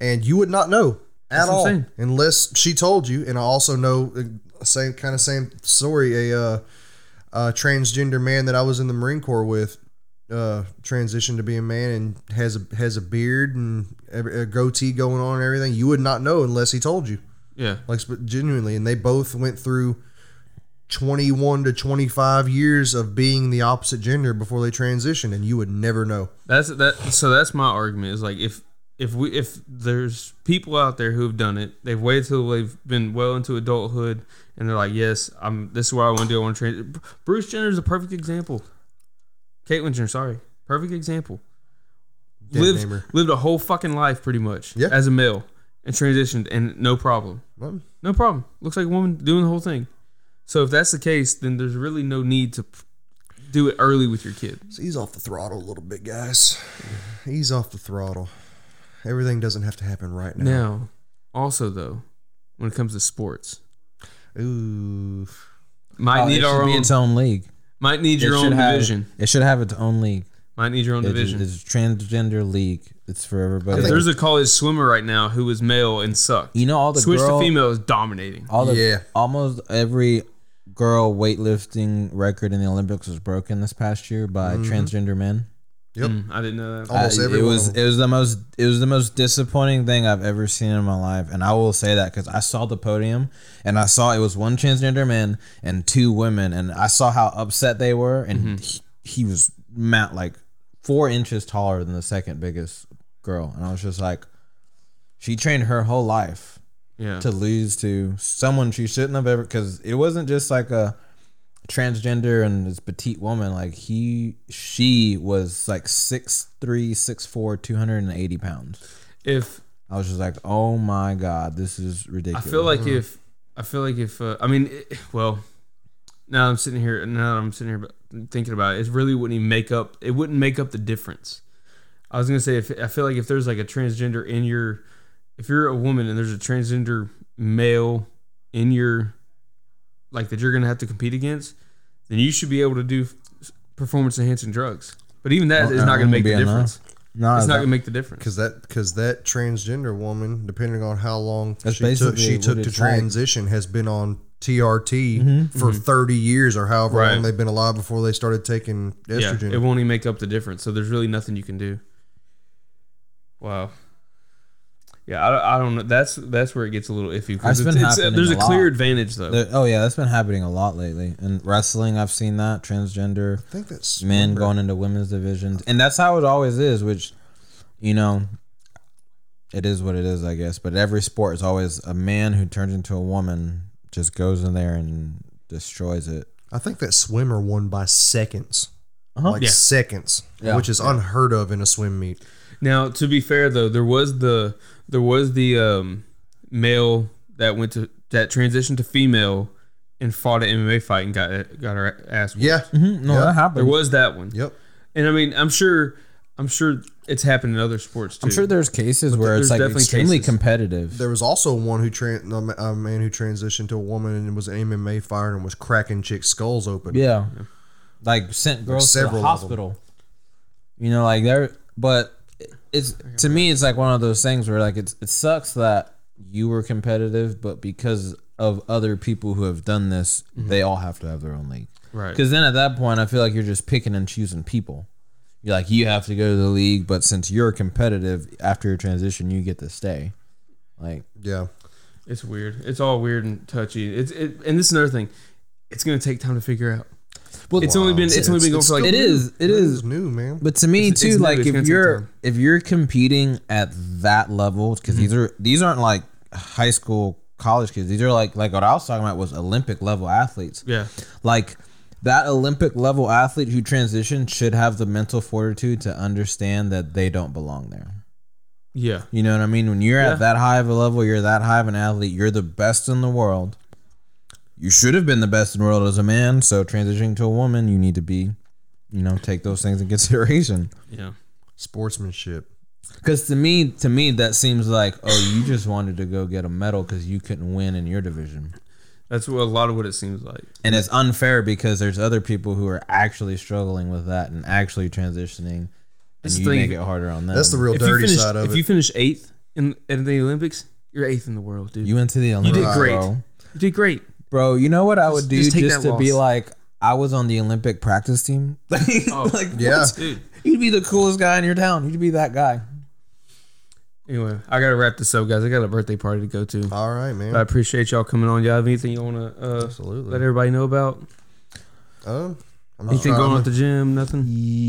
and you would not know at That's all saying. unless she told you. And I also know uh, same kind of same story. A, uh, a transgender man that I was in the Marine Corps with uh, transitioned to be a man and has a has a beard and every, a goatee going on and everything. You would not know unless he told you yeah, like genuinely and they both went through 21 to 25 years of being the opposite gender before they transitioned and you would never know That's that. So that's my argument. Is like if if we if there's people out there who've done it, they've waited till they've been well into adulthood, and they're like, yes, I'm. This is what I want to do. I want to train. Bruce Jenner is a perfect example. Caitlyn Jenner, sorry, perfect example. Dead lived namer. lived a whole fucking life pretty much Yeah. as a male and transitioned and no problem. Well, No problem. Looks like a woman doing the whole thing. So if that's the case, then there's really no need to do it early with your kid. so he's off the throttle a little bit guys He's off the throttle everything doesn't have to happen right now Now, also though, when it comes to sports, ooh might Oh, need it our should be own. its own league. Might need your it own should have, division. It should have its own league. Might need your own It- division. It's a transgender league. It's for everybody. If there's a college swimmer right now who is male and sucked. you know all the Switch girl, to female is dominating. all the Yeah. almost every girl weightlifting record in the Olympics was broken this past year by mm-hmm. transgender men. Yep Mm, I didn't know that. Almost I- every it one was of them. it was the most it was the most disappointing thing I've ever seen in my life, and I will say that because I saw the podium and I saw it was one transgender man and two women, and I saw how upset they were, and he, he was mount like four inches taller than the second biggest girl, and I was just like, she trained her whole life Yeah. to lose to someone she shouldn't have ever because it wasn't just like a transgender and this petite woman like he she was like 6'3 6'4 280 pounds If i was just like oh my god this is ridiculous. I feel like if I feel like if uh, I mean, it, well, now I'm sitting here. Now I'm sitting here thinking about it, it really wouldn't even make up. It wouldn't make up the difference. I was gonna say if I feel like if there's like a transgender in your, if you're a woman and there's a transgender male in your, like that you're gonna have to compete against, then you should be able to do performance enhancing drugs. But even that Well, is not gonna make the difference. No, it's not that- gonna make the difference. because that because that transgender woman, depending on how long That's she took, she took to it's like. transition, has been on TRT for mm-hmm. thirty years or however Right. long they've been alive before they started taking Yeah, estrogen. it won't even make up the difference. So there's really nothing you can do. Wow. Yeah, I, I don't know. That's that's where it gets a little iffy. That's it's- been it's- happening there's a a clear lot. advantage though. There- oh yeah, that's been happening a lot lately. In wrestling, I've seen that transgender I think that's men going into women's divisions, and that's how it always is. Which, you know, it is what it is, I guess. But every sport is always a man who turns into a woman just goes in there and destroys it. I think that swimmer won by seconds, Uh-huh. like Yeah. seconds, Yeah. which is unheard of in a swim meet. Now, to be fair though, there was the there was the um, male that went to that transitioned to female and fought an MMA fight and got got her ass. whooped. Yeah, Mhm, No, Yeah. that happened. there was that one. yep. And I mean, I'm sure, I'm sure it's happened in other sports too. I'm sure there's cases where there's it's like definitely extremely cases. competitive. There was also one who tran a man who transitioned to a woman and was an MMA fighter and was cracking chicks' skulls open. Yeah. Like sent girls to the several hospital. You know, like there but it's to me it's like one of those things where like it's it sucks that you were competitive, but because of other people who have done this, mm-hmm. they all have to have their own league. right. Because then at that point, I feel like you're just picking and choosing people. You're like, you have to go to the league, but since you're competitive, after your transition, you get to stay. Like, yeah. It's weird. It's all weird and touchy. It's it, and this is another thing. It's gonna take time to figure out. Well, It's only been it's, only been going for like it is, it is, It's new, man. But to me It's- too, it's like it's if you're time. if you're competing at that level, because Mm-hmm. these are these aren't like high school, college kids. These are like like what I was talking about was Olympic level athletes. yeah. Like that Olympic level athlete who transitioned should have the mental fortitude to understand that they don't belong there. Yeah. You know what I mean? When you're Yeah. at that high of a level, you're that high of an athlete, you're the best in the world. You should have been the best in the world as a man. So transitioning to a woman, you need to be, you know, take those things in consideration. Yeah. Sportsmanship. Because to me, to me, that seems like, oh, you just wanted to go get a medal because you couldn't win in your division, That's what a lot of what it seems like. and it's unfair because there's other people who are actually struggling with that and actually transitioning, and That's the you thing. make it harder on them. That's the real If dirty finish side of if it. If you finish eighth in in the Olympics, you're eighth in the world, dude. You, You went to the Olympics, You did great. bro. You did great. Bro, you know what I would do just just, take that to be loss. like, I was on the Olympic practice team. Oh. like, yeah. what? Dude. You'd be the coolest guy in your town. You'd be that guy. Anyway, I gotta wrap this up, guys. I got a birthday party to go to. All right, man. I appreciate y'all coming on. Y'all have anything you wanna uh, Absolutely. let everybody know about? Um, I'm just Anything going on to- at the gym? Nothing.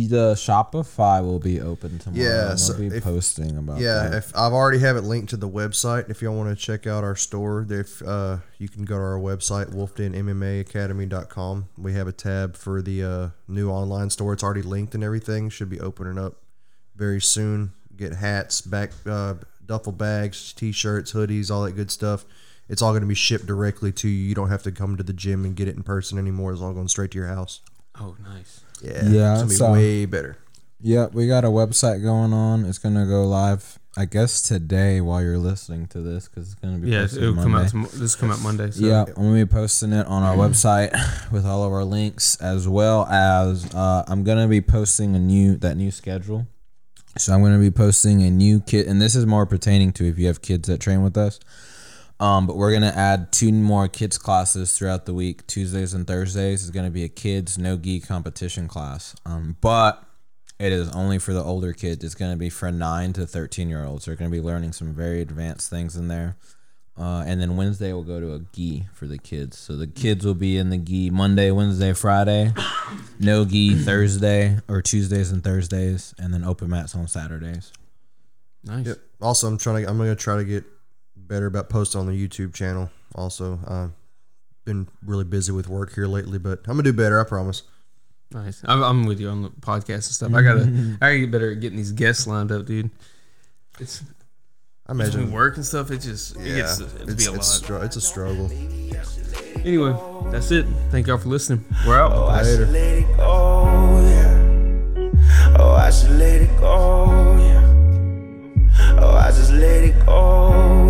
The Shopify will be open tomorrow. Yeah, so they'll be if- posting about Yeah, that. if I've already have it linked to the website. If y'all want to check out our store, if uh, you can go to our website, wolfdenmmaacademy.com. We have a tab for the uh, new online store. It's already linked and everything. Should be opening up very soon. Get hats, back uh, duffel bags, t-shirts, hoodies, all that good stuff. It's all going to be shipped directly to you. You don't have to come to the gym and get it in person anymore. It's all going straight to your house. Oh, nice. Yeah, Yeah, it's gonna be so- way better. Yeah, we got a website going on. It's gonna go live, I guess today while you're listening to this, because it's gonna be Yeah, it'll come out. Tom- this come out Monday. So. Yeah, I'm gonna be posting it on our website with all of our links, as well as uh, I'm gonna be posting a new that new schedule. So I'm gonna be posting a new kit, and this is more pertaining to if you have kids that train with us. Um, but we're gonna add two more kids classes throughout the week. Tuesdays and Thursdays is gonna be a kids no gi competition class. Um, but it is only for the older kids. It's gonna be for nine to thirteen year olds. They're gonna be learning some very advanced things in there. Uh, and then Wednesday we'll go to a gi for the kids. So the kids will be in the gi Monday, Wednesday, Friday. No gi Thursday or Tuesdays and Thursdays, and then open mats on Saturdays. Nice. Yep. Also, I'm trying to. I'm gonna try to get better about posting on the YouTube channel. Also, uh, been really busy with work here lately, but I'm gonna do better. I promise. Nice. I'm, I'm with you on the podcast and stuff. I gotta, I gotta get better at getting these guests lined up, dude. It's I between imagine. work and stuff. It just, it Yeah, gets to it's be a lot. it's, str- it's a struggle. Anyway, that's it. Thank y'all for listening. We're out. Oh, I Later. should let it go, yeah. Oh, I should let it go, yeah. Oh, I just let it go,